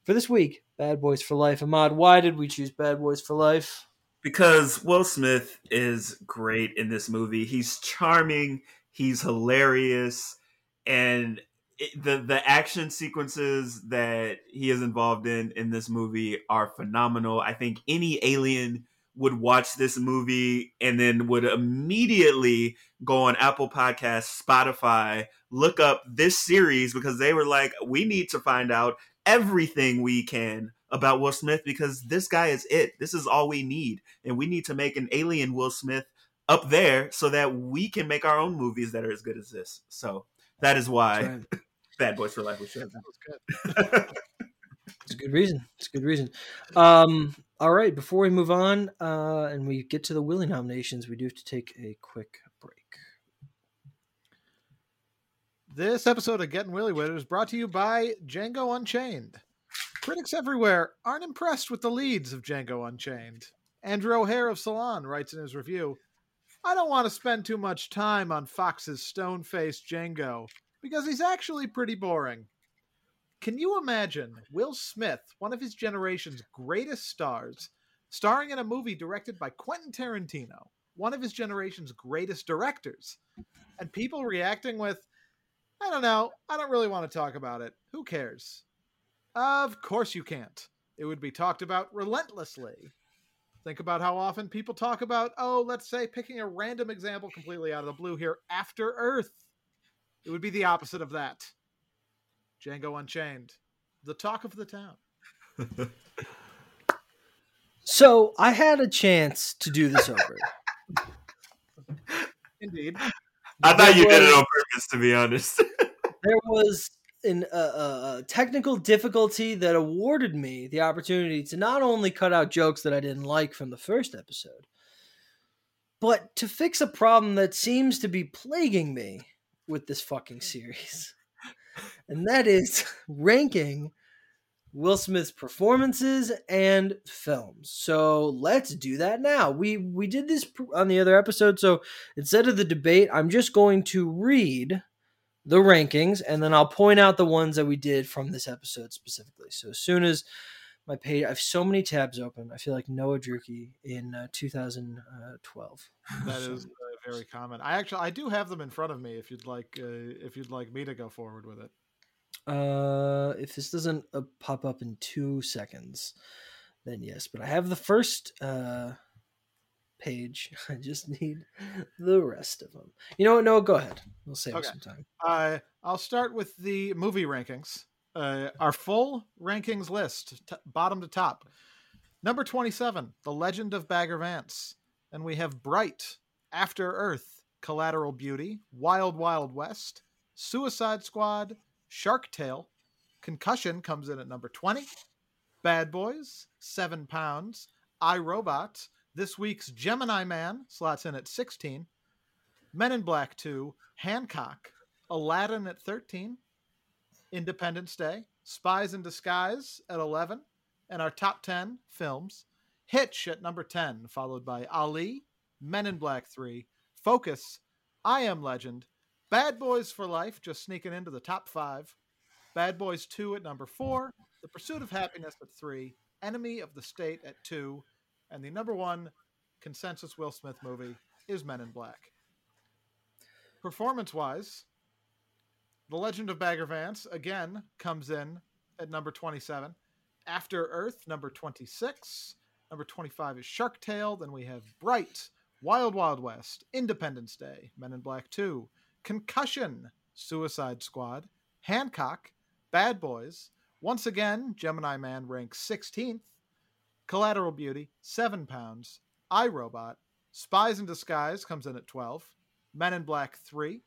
for this week, Bad Boys for Life. Ahmad, why did we choose Bad Boys for Life? Because Will Smith is great in this movie. He's charming, he's hilarious, and it, the the action sequences that he is involved in in this movie are phenomenal. I think any alien would watch this movie and then would immediately go on Apple Podcasts, Spotify, look up this series because they were like, we need to find out everything we can about Will Smith because this guy is it. This is all we need. And we need to make an alien Will Smith up there so that we can make our own movies that are as good as this. So that is why right. Bad Boys for Life was chosen. That was good. it's a good reason. It's a good reason. Um, all right, before we move on uh, and we get to the Willie nominations, we do have to take a quick break. This episode of Getting Willy With is brought to you by Django Unchained. Critics everywhere aren't impressed with the leads of Django Unchained. Andrew O'Hehir of Salon writes in his review I don't want to spend too much time on Fox's stone faced Django because he's actually pretty boring. Can you imagine Will Smith, one of his generation's greatest stars, starring in a movie directed by Quentin Tarantino, one of his generation's greatest directors, and people reacting with, I don't know. I don't really want to talk about it. Who cares? Of course you can't. It would be talked about relentlessly. Think about how often people talk about, oh, let's say picking a random example completely out of the blue here, After Earth. It would be the opposite of that. Django Unchained, the talk of the town. So I had a chance to do this over. Indeed. I thought you did it on purpose, to be honest. there was an, a, a, technical difficulty that awarded me the opportunity to not only cut out jokes that I didn't like from the first episode, but to fix a problem that seems to be plaguing me with this fucking series. And that is ranking Will Smith's performances and films. So let's do that now. We we did this on the other episode, so instead of the debate, I'm just going to read the rankings and then I'll point out the ones that we did from this episode specifically. So as soon as my page, I have so many tabs open. I feel like Noah Druki in uh, 2012. That is uh, very common. I actually I do have them in front of me. If you'd like, uh, if you'd like me to go forward with it. Uh, if this doesn't uh, pop up in two seconds, then yes. But I have the first uh page. I just need the rest of them. You know what? No, go ahead. We'll save Okay. some time. Uh, I'll start with the movie rankings. Uh, our full rankings list, t- bottom to top. Number 27, The Legend of Bagger Vance. And we have Bright, After Earth, Collateral Beauty, Wild Wild West, Suicide Squad, Shark Tale. Concussion comes in at number 20. Bad Boys, Seven Pounds, iRobot. This week's Gemini Man slots in at 16. Men in Black 2, Hancock, Aladdin at 13, Independence Day, Spies in Disguise at 11, and our top 10 films Hitch at number 10, followed by Ali, Men in Black 3, Focus, I Am Legend, Bad Boys for Life, just sneaking into the top 5, Bad Boys 2 at number 4, The Pursuit of Happiness at 3, Enemy of the State at 2, and the number one consensus Will Smith movie is Men in Black. Performance wise, The Legend of Bagger Vance again comes in at number 27. After Earth, number 26. Number 25 is Shark Tale. Then we have Bright, Wild Wild West, Independence Day, Men in Black 2, Concussion, Suicide Squad, Hancock, Bad Boys. Once again, Gemini Man ranks 16th. Collateral Beauty, 7 pounds. iRobot, Spies in Disguise comes in at 12. Men in Black 3.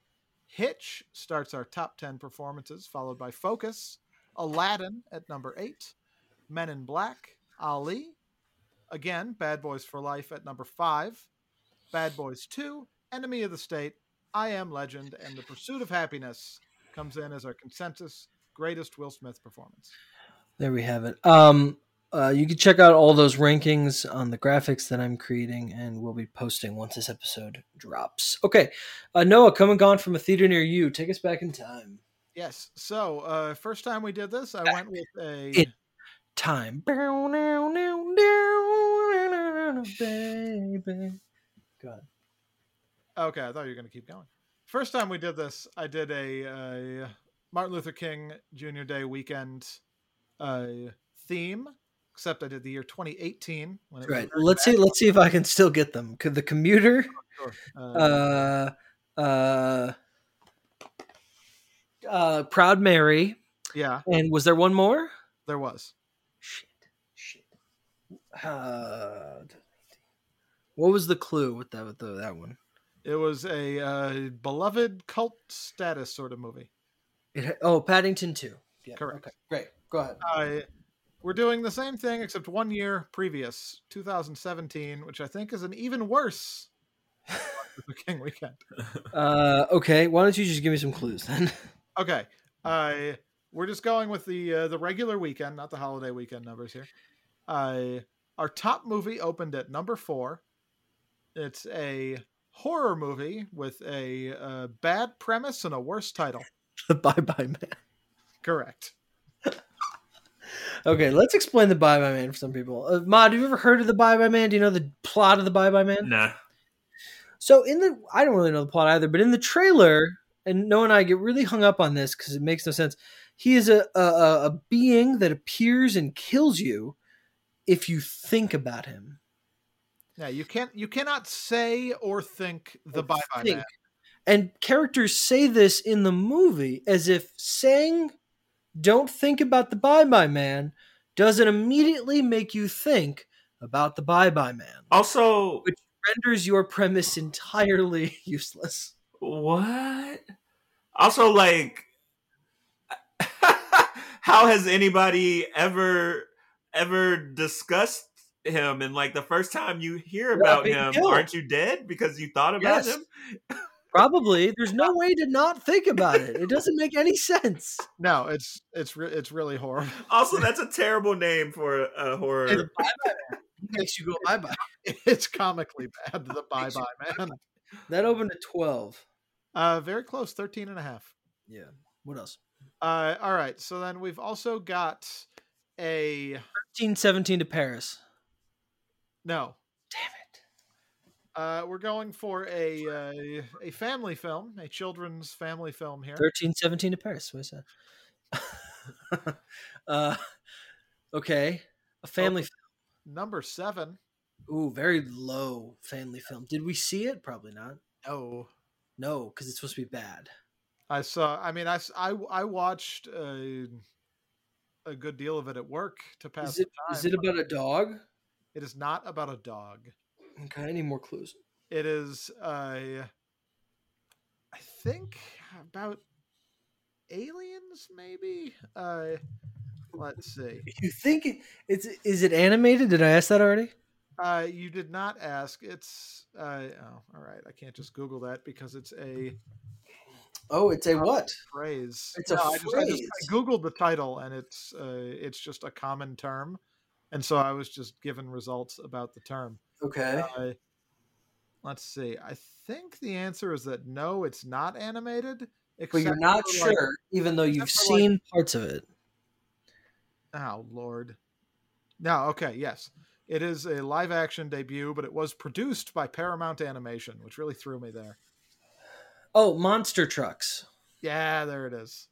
Hitch starts our top 10 performances, followed by Focus, Aladdin at number 8, Men in Black, Ali, again, Bad Boys for Life at number 5, Bad Boys 2, Enemy of the State, I Am Legend, and The Pursuit of Happiness comes in as our consensus greatest Will Smith performance. There we have it. Um, uh, you can check out all those rankings on the graphics that I'm creating, and we'll be posting once this episode drops. Okay, uh, Noah, come and gone from a theater near you. Take us back in time. Yes. So, uh, first time we did this, I went with a. in- Time. Baby. Go ahead. Okay, I thought you were going to keep going. First time we did this, I did a, uh Martin Luther King Jr. Day weekend uh, theme, except I did the year 2018. When it Right. Let's see. Let's see if I can still get them. Could the commuter? short. Uh, Uh, uh, uh, Proud Mary. yeah, And was there one more? there was. Shit. Shit. Uh, what was the clue with that with the, that one? It was a uh, beloved cult status sort of movie. It, oh, Paddington 2. Yeah. Correct. Okay. Great. Go ahead. Uh, we're doing the same thing except one year previous, 2017, which I think is an even worse King weekend. Uh, okay. Why don't you just give me some clues then? Okay. Uh, we're just going with the uh, the regular weekend, not the holiday weekend numbers here. Uh, our top movie opened at number four. It's a horror movie with a uh, bad premise and a worse title. the Bye Bye Man. Correct. Okay, let's explain the Bye Bye Man for some people. Uh, Mod, have you ever heard of the Bye Bye Man? Do you know the plot of the Bye Bye Man? Nah. So in the, I don't really know the plot either, but in the trailer, and Noah and I get really hung up on this because it makes no sense. He is a, a a- a being that appears and kills you if you think about him. Yeah, you can't you cannot say or think the bye bye man. And characters say this in the movie as if saying, "Don't think about the Bye Bye Man," doesn't immediately make you think about the Bye Bye Man, Also, which renders your premise entirely useless. what? Also, like, how has anybody ever ever discussed him? And like the first time you hear about him, killed. aren't you dead because you thought about Yes. him? Probably. There's no way to not think about it. It doesn't make any sense. No, it's it's re- it's really horrible. Also, that's a terrible name for a, a horror. Hey, the Bye Bye Man makes you go bye bye. It's comically bad. The Bye Bye Man. That opened at 12. Uh, very close, 13 and a half. Yeah. What else? Uh, all right. So then we've also got a 13, 17 to Paris. no. Uh, we're going for a uh, a family film, a children's family film here. 13, 17 to Paris. What is that? uh, okay. A family film. Number seven. Ooh, very low family film. Did we see it? Probably not. No, No, because it's supposed to be bad. I saw. I mean, I I watched a, a good deal of it at work to pass Is it, the time. is it about a dog? It is not about a dog. Okay, I need more clues. It is. Uh, I think about aliens, maybe. Uh, let's see. You think it, it's is it animated? Did I ask that already? Uh, you did not ask. It's uh, oh, all right. I can't just Google that because it's a Oh, it's a what? phrase. It's a I just, I just. I googled the title and it's uh, it's just a common term, and so I was just given results about the term. Okay. Uh, let's see. I think the answer is that no, it's not animated. But you're not for, like- sure, even though you've for, like- seen parts of it. oh Lord. No. Okay. Yes. It is a live action debut, but it was produced by Paramount Animation, which really threw me there. Oh, monster trucks. Yeah, there it is.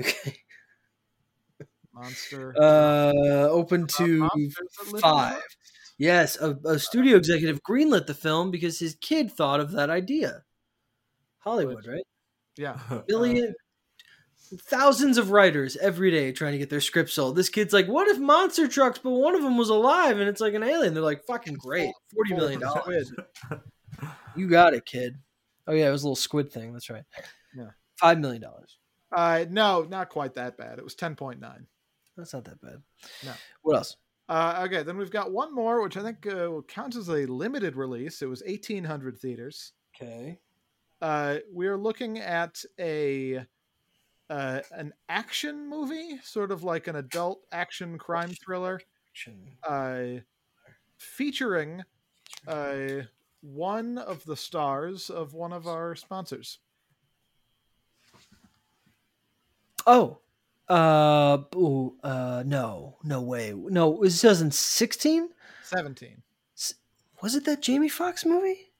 Okay. Monster. Uh, open to Monsters That Live in the five. Woods. Yes, a, a studio executive greenlit the film because his kid thought of that idea. Hollywood, right? Yeah. Billion, thousands of writers every day trying to get their script sold. This kid's like, "What if monster trucks, but one of them was alive and it's like an alien?" They're like, "Fucking great, forty million dollars. You got it, kid." Oh yeah, it was a little squid thing. That's right. Yeah. five million dollars. Uh, no, not quite that bad. It was ten point nine. That's not that bad. No. What else? Uh, okay, then we've got one more, which I think uh, will count as a limited release. It was eighteen hundred theaters. Okay. Uh, we are looking at a uh, an action movie, sort of like an adult action crime thriller, uh, featuring uh, one of the stars of one of our sponsors. Oh, uh, ooh, uh, no, no way, no. It was 2016. Seventeen. Was it that Jamie Foxx movie?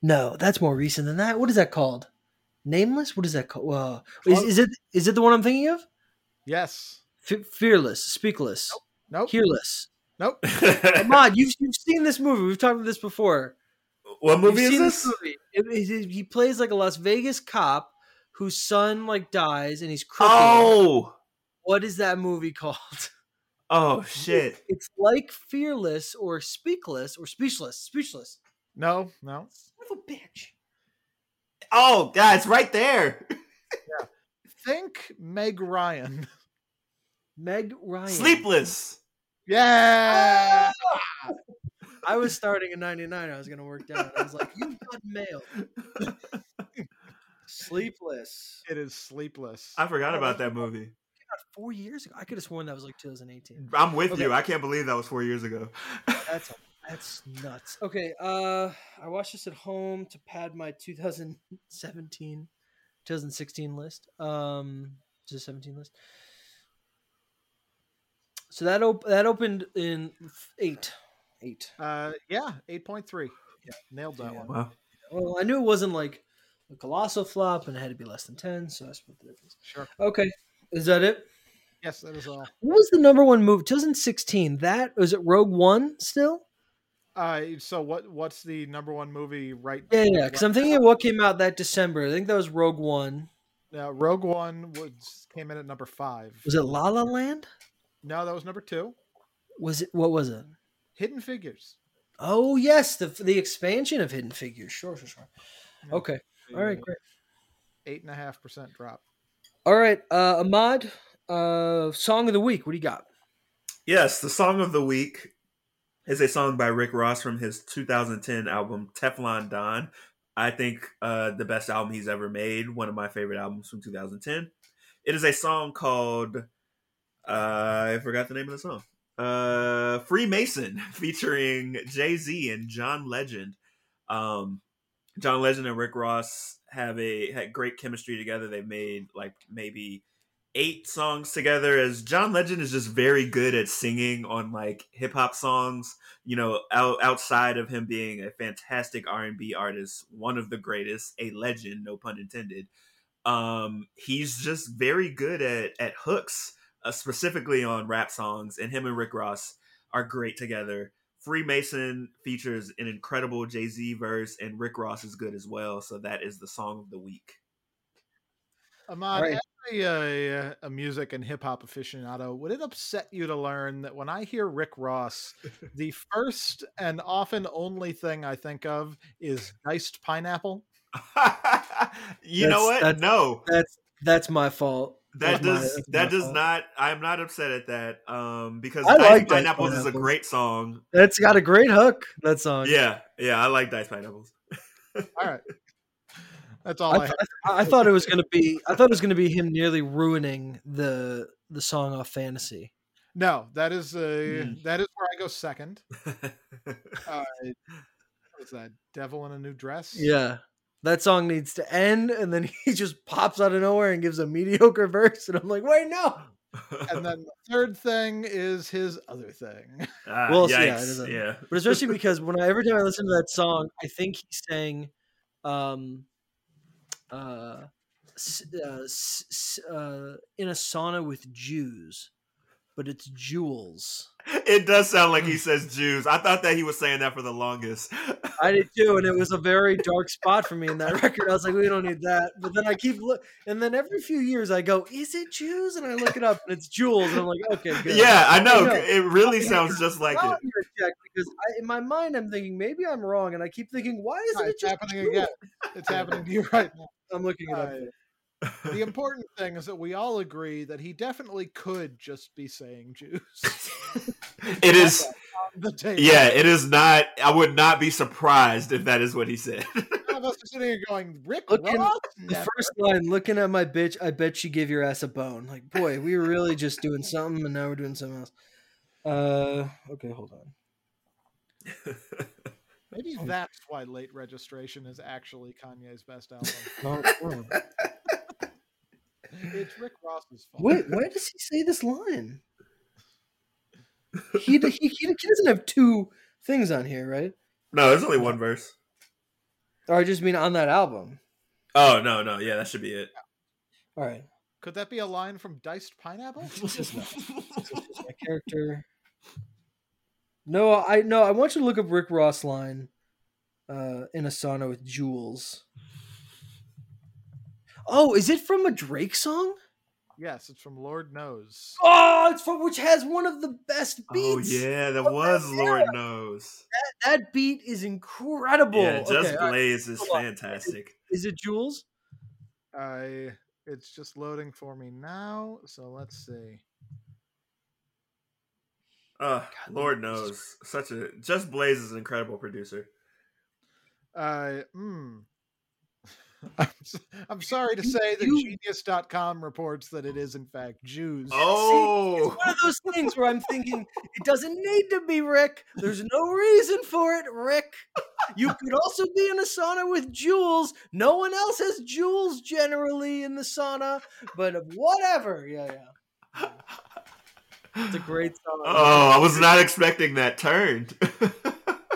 No, that's more recent than that. What is that called? Nameless. What is that called? Uh, is, is it is it the one I'm thinking of? Yes. F- fearless, speakless, Nope. hearless. Nope. Ahmad, you've you've seen this movie. We've talked about this before. what movie You've is seen this? movie. It- it- he plays like a Las Vegas cop whose son like dies and he's crooked. Oh, What is that movie called? oh shit! It's like Fearless or Speakless or Speechless. Speechless. No. No. Son of a bitch. Oh, yeah, it's right there. Think Meg Ryan. Meg Ryan. Sleepless. Yeah. I was starting in '99. I was gonna work down. I was like, you've got mail." Sleepless. It is sleepless. I forgot about that movie. Four years ago. I could have sworn that was like 2018. I'm with Okay. you. I can't believe that was four years ago. That's that's nuts. Okay, uh, I watched this at home to pad my 2017, 2016 list. Um, to the 17 list. So that op- that opened in eight, eight. Uh, yeah, eight point three. Yeah, nailed that Yeah. one. Wow. Well, I knew it wasn't like a colossal flop, and it had to be less than ten, so I split the difference. Sure. Okay, is that it? Yes, that is all. What was the number one movie? 2016. That was it. Rogue One still? Uh, so what? What's the number one movie right? Yeah, yeah. Because I'm thinking of what came out that December. I think that was Rogue One. Yeah, Rogue One was came in at number five. Was it La La Land? No, that was number two. Was it what was it? Hidden Figures. Oh yes, the the expansion of Hidden Figures. Sure, sure, sure. Okay. All right, great. Eight and a half percent drop. All right, uh Ahmad, uh song of the week. What do you got? Yes, the song of the week is a song by Rick Ross from his 2010 album Teflon Don. I think uh, the best album he's ever made. One of my favorite albums from 2010. It is a song called uh, I forgot the name of the song. Uh, Freemason, featuring Jay Z and John Legend. Um, John Legend and Rick Ross have a had great chemistry together. They've made like maybe eight songs together as John Legend is just very good at singing on like hip hop songs. You know, out, outside of him being a fantastic R and B artist, one of the greatest, a legend, no pun intended. Um, he's just very good at at hooks, uh, specifically on rap songs, and him and Rick Ross are great together. Freemason features an incredible Jay Z verse, and Rick Ross is good as well. So that is the song of the week. Ahmad, Right. as a, uh, a music and hip hop aficionado, would it upset you to learn that when I hear Rick Ross, the first and often only thing I think of is diced pineapple? you know what? that's- no, That's that's my fault. That That's my- does that does fault. not. I'm not upset at that. Um, because I like Diced Pineapples is a great song. That's got a great hook. That song. Yeah, yeah, I like Diced Pineapples. All right. That's all I, I, th- I, I thought it was gonna be. I thought it was gonna be him nearly ruining the the song off Fantasy. No, that is uh, Mm. that is where I go second. Uh, what is that? Devil in a New Dress? Yeah, that song needs to end, and then he just pops out of nowhere and gives a mediocre verse, and I'm like, wait, no. And then the third thing is his other thing. Ah, Well, yeah, it yikes, is yeah. But especially because when I every time I listen to that song, I think he's saying, um, uh, uh, s- s- uh, in a sauna with Jews, but it's jewels. It does sound like he says Jews. I thought that he was saying that for the longest. I did too, and it was a very dark spot for me in that record. I was like, we don't need that. But then I keep look, and then every few years I go, is it Jews? And I look it up, and it's jewels, and I'm like, okay, good. yeah, I know. know. It really Now sounds just like it. I'm gonna check because I, in my mind I'm thinking maybe I'm wrong, and I keep thinking, why isn't No, it just happening Jewels? again. It's happening to you right now. I'm looking it up. Uh, the important thing is that we all agree that he definitely could just be saying Jews. It is. the table. Yeah, it is not. I would not be surprised if that is what he said. None of us are sitting here going, Rick Looking- Ross? The first line, looking at my bitch, I bet she give your ass a bone. Like, boy, we were really just doing something, and now we're doing something else. Uh, okay, hold on. Maybe that's why Late Registration is actually Kanye's best album. No, no. it's Rick Ross's fault. Wait, why does he say this line? He, he, he, he doesn't have two things on here, right? no, there's only one verse. Or I just mean on that album. Oh no, no, yeah, that should be it. All right. Could that be a line from Diced Pineapple? It's just. It's just my character. No, I no. I want you to look up Rick Ross line uh, in a sauna with jewels. Oh, is it from a Drake song? yes, it's from Lord Knows. Oh, it's from which has one of the best beats. Oh beats. yeah, that Oh, was yeah. Lord knows. that beat is incredible. Yeah, Just Okay, all right. Blaze is fantastic. Is it Jules? I it's just loading for me now, so let's see. Uh, Lord knows. Such a Just Blaze is an incredible producer. Uh, mm. I'm, s- I'm sorry to say that You- Genius.com reports that it is in fact Jews. Oh, One of those things where I'm thinking it doesn't need to be Rick. There's no reason for it, Rick. You could also be in a sauna with Jules. No one else has Jules generally in the sauna, but whatever. Yeah, yeah. It's a great song. oh, I was not expecting that turn.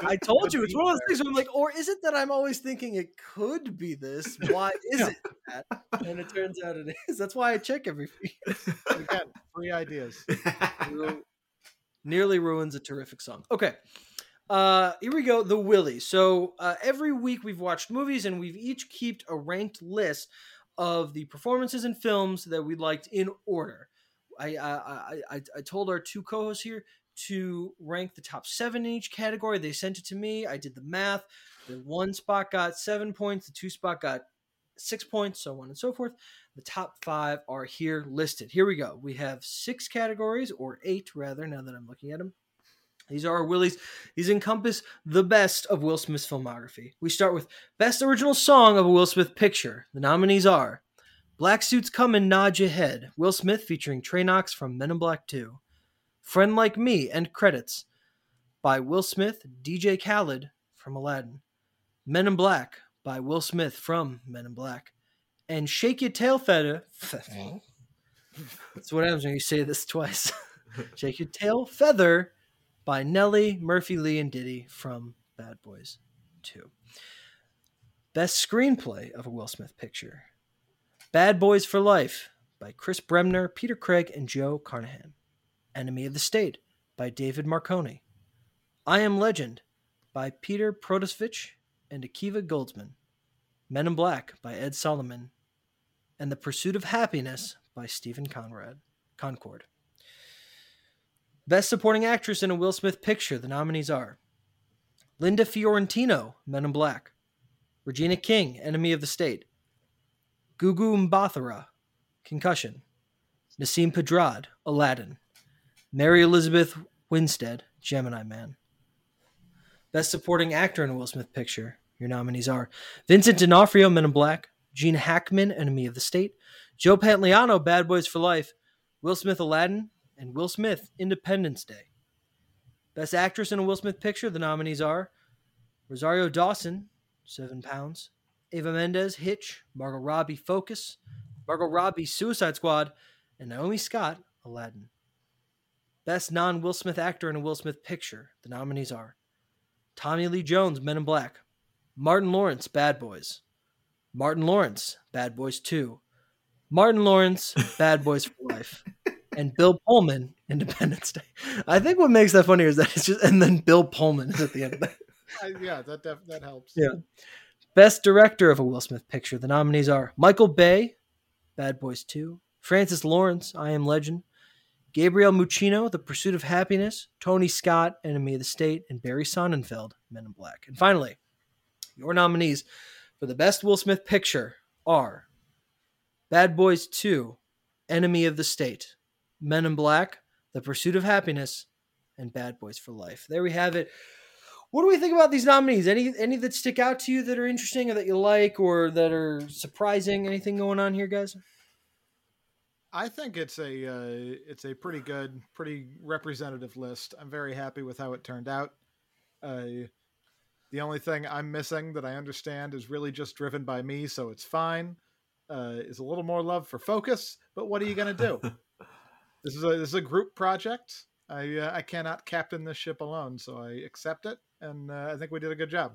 I told you, it's one of those things where I'm like, or is it that I'm always thinking it could be this? Why is it that? And it turns out it is. That's why I check every week. Again, three ideas. Nearly ruins a terrific song. Okay. Uh, here we go. The Willie. So uh, every week we've watched movies and we've each kept a ranked list of the performances and films that we liked in order. I I, I, I I told our two co-hosts here to rank the top seven in each category. They sent it to me. I did the math. The one spot got seven points, the two spot got six points, so on and so forth. The top five are here listed. Here we go. We have six categories, or eight rather, now that I'm looking at them. These are our Willies. These encompass the best of Will Smith's filmography. We start with Best Original Song of a Will Smith Picture. The nominees are Black Suits Come and Nod Your Head, Will Smith featuring Tra-Knox from Men in Black 2. Friend Like Me, and Credits by Will Smith, DJ Khaled from Aladdin. Men in Black by Will Smith from Men in Black. And Shake Your Tail Feather. That's what happens when you say this twice. Shake Your Tail Feather by Nelly, Murphy Lee, and Diddy from Bad Boys 2. Best Screenplay of a Will Smith Picture. Bad Boys for Life by Chris Bremner, Peter Craig, and Joe Carnahan. Enemy of the State by David Marconi. I Am Legend by Peter Protosevich and Akiva Goldsman. Men in Black by Ed Solomon. And The Pursuit of Happyness by Stephen Conrad. Concord. Best Supporting Actress in a Will Smith Picture. The nominees are Linda Fiorentino, Men in Black. Regina King, Enemy of the State. Gugu Mbatha, Concussion. Nasim Pedrad, Aladdin. Mary Elizabeth Winstead, Gemini Man. Best Supporting Actor in a Will Smith Picture. Your nominees are Vincent D'Onofrio, Men in Black. Gene Hackman, Enemy of the State. Joe Pantoliano, Bad Boys for Life. Will Smith, Aladdin. And Will Smith, Independence Day. Best Actress in a Will Smith Picture. The nominees are Rosario Dawson, Seven Pounds. Eva Mendes, Hitch. Margot Robbie, Focus. Margot Robbie, Suicide Squad. And Naomi Scott, Aladdin. Best non Will Smith actor in a Will Smith picture. The nominees are Tommy Lee Jones, Men in Black, Martin Lawrence, Bad Boys, Martin Lawrence, Bad Boys 2, Martin Lawrence, Bad Boys for Life, and Bill Pullman, Independence Day. I think what makes that funnier is that it's just, and then Bill Pullman is at the end of that. Yeah, that def- that helps. Yeah. Best director of a Will Smith picture. The nominees are Michael Bay, Bad Boys 2, Francis Lawrence, I Am Legend, Gabriel Muccino, The Pursuit of Happyness, Tony Scott, Enemy of the State, and Barry Sonnenfeld, Men in Black. And finally, your nominees for the best Will Smith picture are Bad Boys 2, Enemy of the State, Men in Black, The Pursuit of Happyness, and Bad Boys for Life. There we have it. What do we think about these nominees? Any any that stick out to you that are interesting or that you like or that are surprising? Anything going on here, guys? I think it's a uh, it's a pretty good, pretty representative list. I'm very happy with how it turned out. Uh, the only thing I'm missing that I understand is really just driven by me, so it's fine. Uh, is a little more love for focus, but what are you gonna do? this is a this is a group project. I uh, I cannot captain this ship alone, so I accept it, and uh, I think we did a good job.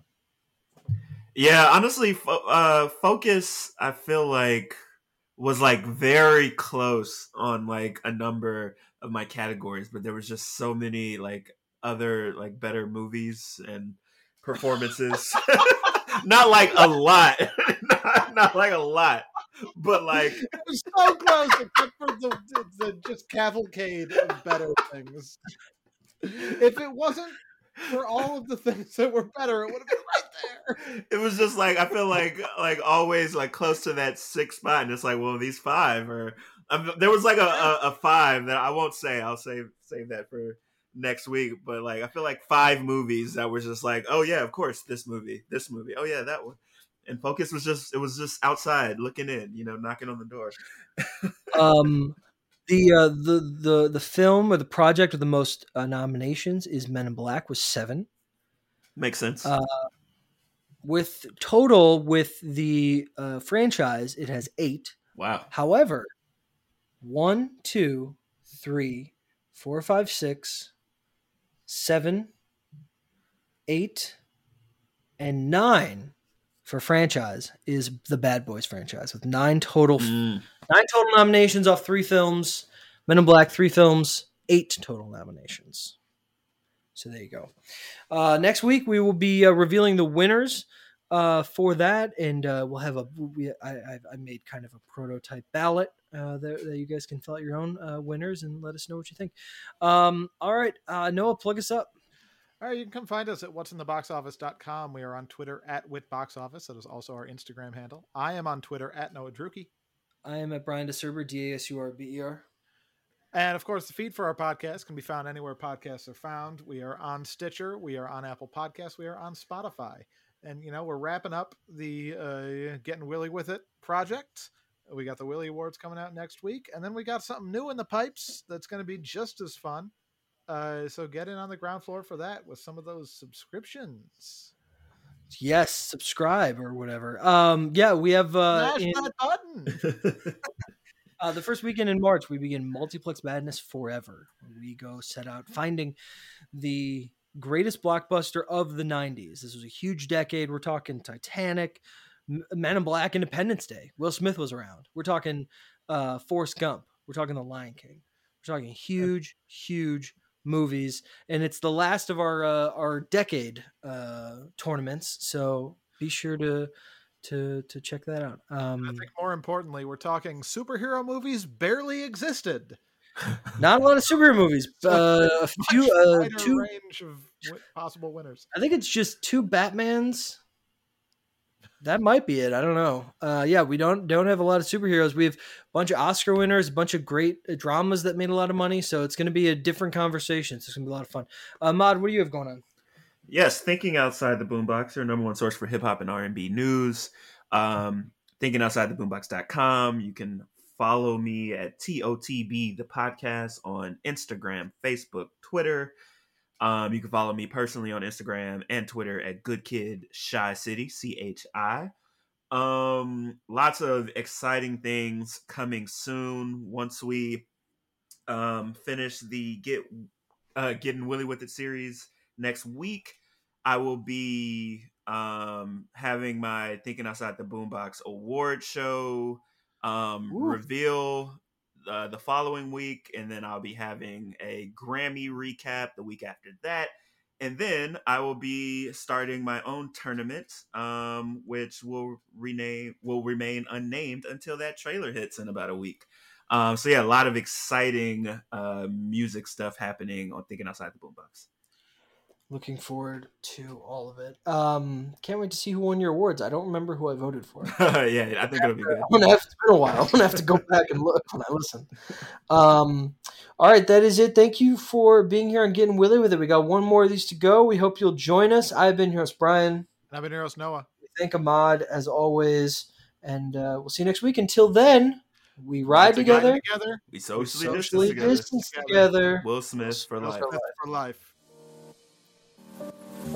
Yeah, honestly, fo- uh, focus. I feel like was like very close on like a number of my categories, but there was just so many like other like better movies and performances. not like a lot, not, not like a lot, but like It was so close, except for the, the, the just cavalcade of better things. If it wasn't for all of the things that were better, it would have been right there. it was just like I feel like like always like close to that six spot, and it's like well these five or Um, there was like a, a, a five that I won't say. I'll save save that for next week. But like I feel like five movies that was just like oh yeah of course this movie this movie oh yeah that one. And focus was just it was just outside looking in, you know, knocking on the door. um the uh the the the film or the project with the most uh, nominations is Men in Black with 7 Makes sense. uh with total with the uh franchise it has 8 wow. however one, two, three, four, five, six, seven, eight, and 9 for franchise is the Bad Boys franchise with 9 total Mm. Nine total nominations off three films. Men in Black, three films, eight total nominations. So there you go. Uh, next week, we will be uh, revealing the winners uh, for that, and uh, we'll have a we I, I, I made kind of a prototype ballot uh, that, that you guys can fill out your own uh, winners and let us know what you think. Um, all right, uh, Noah, plug us up. All right, you can come find us at what'sintheboxoffice.com. We are on Twitter at WitBoxOffice. That is also our Instagram handle. I am on Twitter at Noah Druki. I am at Brian Dasurber, D A S U R B E R. And of course, the feed for our podcast can be found anywhere podcasts are found. We are on Stitcher, we are on Apple Podcasts, we are on Spotify. And, you know, we're wrapping up the uh, Getting Willy with It project. We got the Willy Awards coming out next week. And then we got something new in the pipes that's going to be just as fun. Uh, so get in on the ground floor for that with some of those subscriptions. Yes, subscribe or whatever. Um, yeah, we have uh, in- that button. Uh, the first weekend in March, we begin Multiplex Madness Forever. We go set out finding the greatest blockbuster of the 90s. This was a huge decade. We're talking Titanic, Men in Black, Independence Day. Will Smith was around. We're talking uh, Forrest Gump. We're talking The Lion King. We're talking huge, huge movies, and it's the last of our uh, our decade uh, tournaments. So be sure to to to check that out. Um, I think more importantly, we're talking superhero movies barely existed. Not a lot of superhero movies. Uh, a few, uh, two. range of possible winners. I think it's just two Batmans. That might be it. I don't know. Uh, yeah, we don't don't have a lot of superheroes. We have a bunch of Oscar winners, a bunch of great uh, dramas that made a lot of money. So it's going to be a different conversation. So it's going to be a lot of fun. Uh, Mod, what do you have going on? Yes, thinking outside the boombox, your number one source for hip hop and R and B news. Um, thinking outside the boombox.com. You can follow me at TOTB the podcast on Instagram, Facebook, Twitter. Um, you can follow me personally on Instagram and Twitter at Good Kid Chi City, C H I. Um, lots of exciting things coming soon once we um finish the get uh getting Willy with it series next week. I will be um having my Thinking Outside the Boombox award show um Ooh. reveal uh, the following week, and then I'll be having a Grammy recap the week after that. And then I will be starting my own tournament, um, which will rename will remain unnamed until that trailer hits in about a week. Um, so yeah, a lot of exciting uh, music stuff happening on Thinking Outside the Boombox. Looking forward to all of it. Um, can't wait to see who won your awards. I don't remember who I voted for. yeah, I think it'll be good. I'm gonna have it's been a while. I'm gonna have to go back and look when I listen. Um, all right, that is it. Thank you for being here and getting willy with it. We got one more of these to go. We hope you'll join us. I've been your host Brian. And I've been Eros Noah. We thank Ahmad as always, and uh, we'll see you next week. Until then, we ride It's a guy together, together We we socially, socially distance distance together. together. Will Smith for Will life. Smith. For life.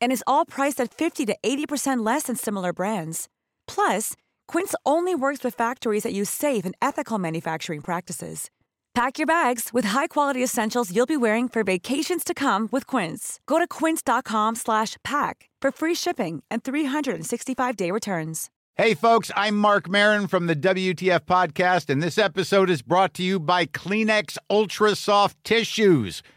And is all priced at 50 to 80% less than similar brands. Plus, Quince only works with factories that use safe and ethical manufacturing practices. Pack your bags with high-quality essentials you'll be wearing for vacations to come with Quince. Go to quince.com slash pack for free shipping and 365-day returns. Hey, folks, I'm Marc Maron from the WTF Podcast, and this episode is brought to you by Kleenex Ultra Soft Tissues,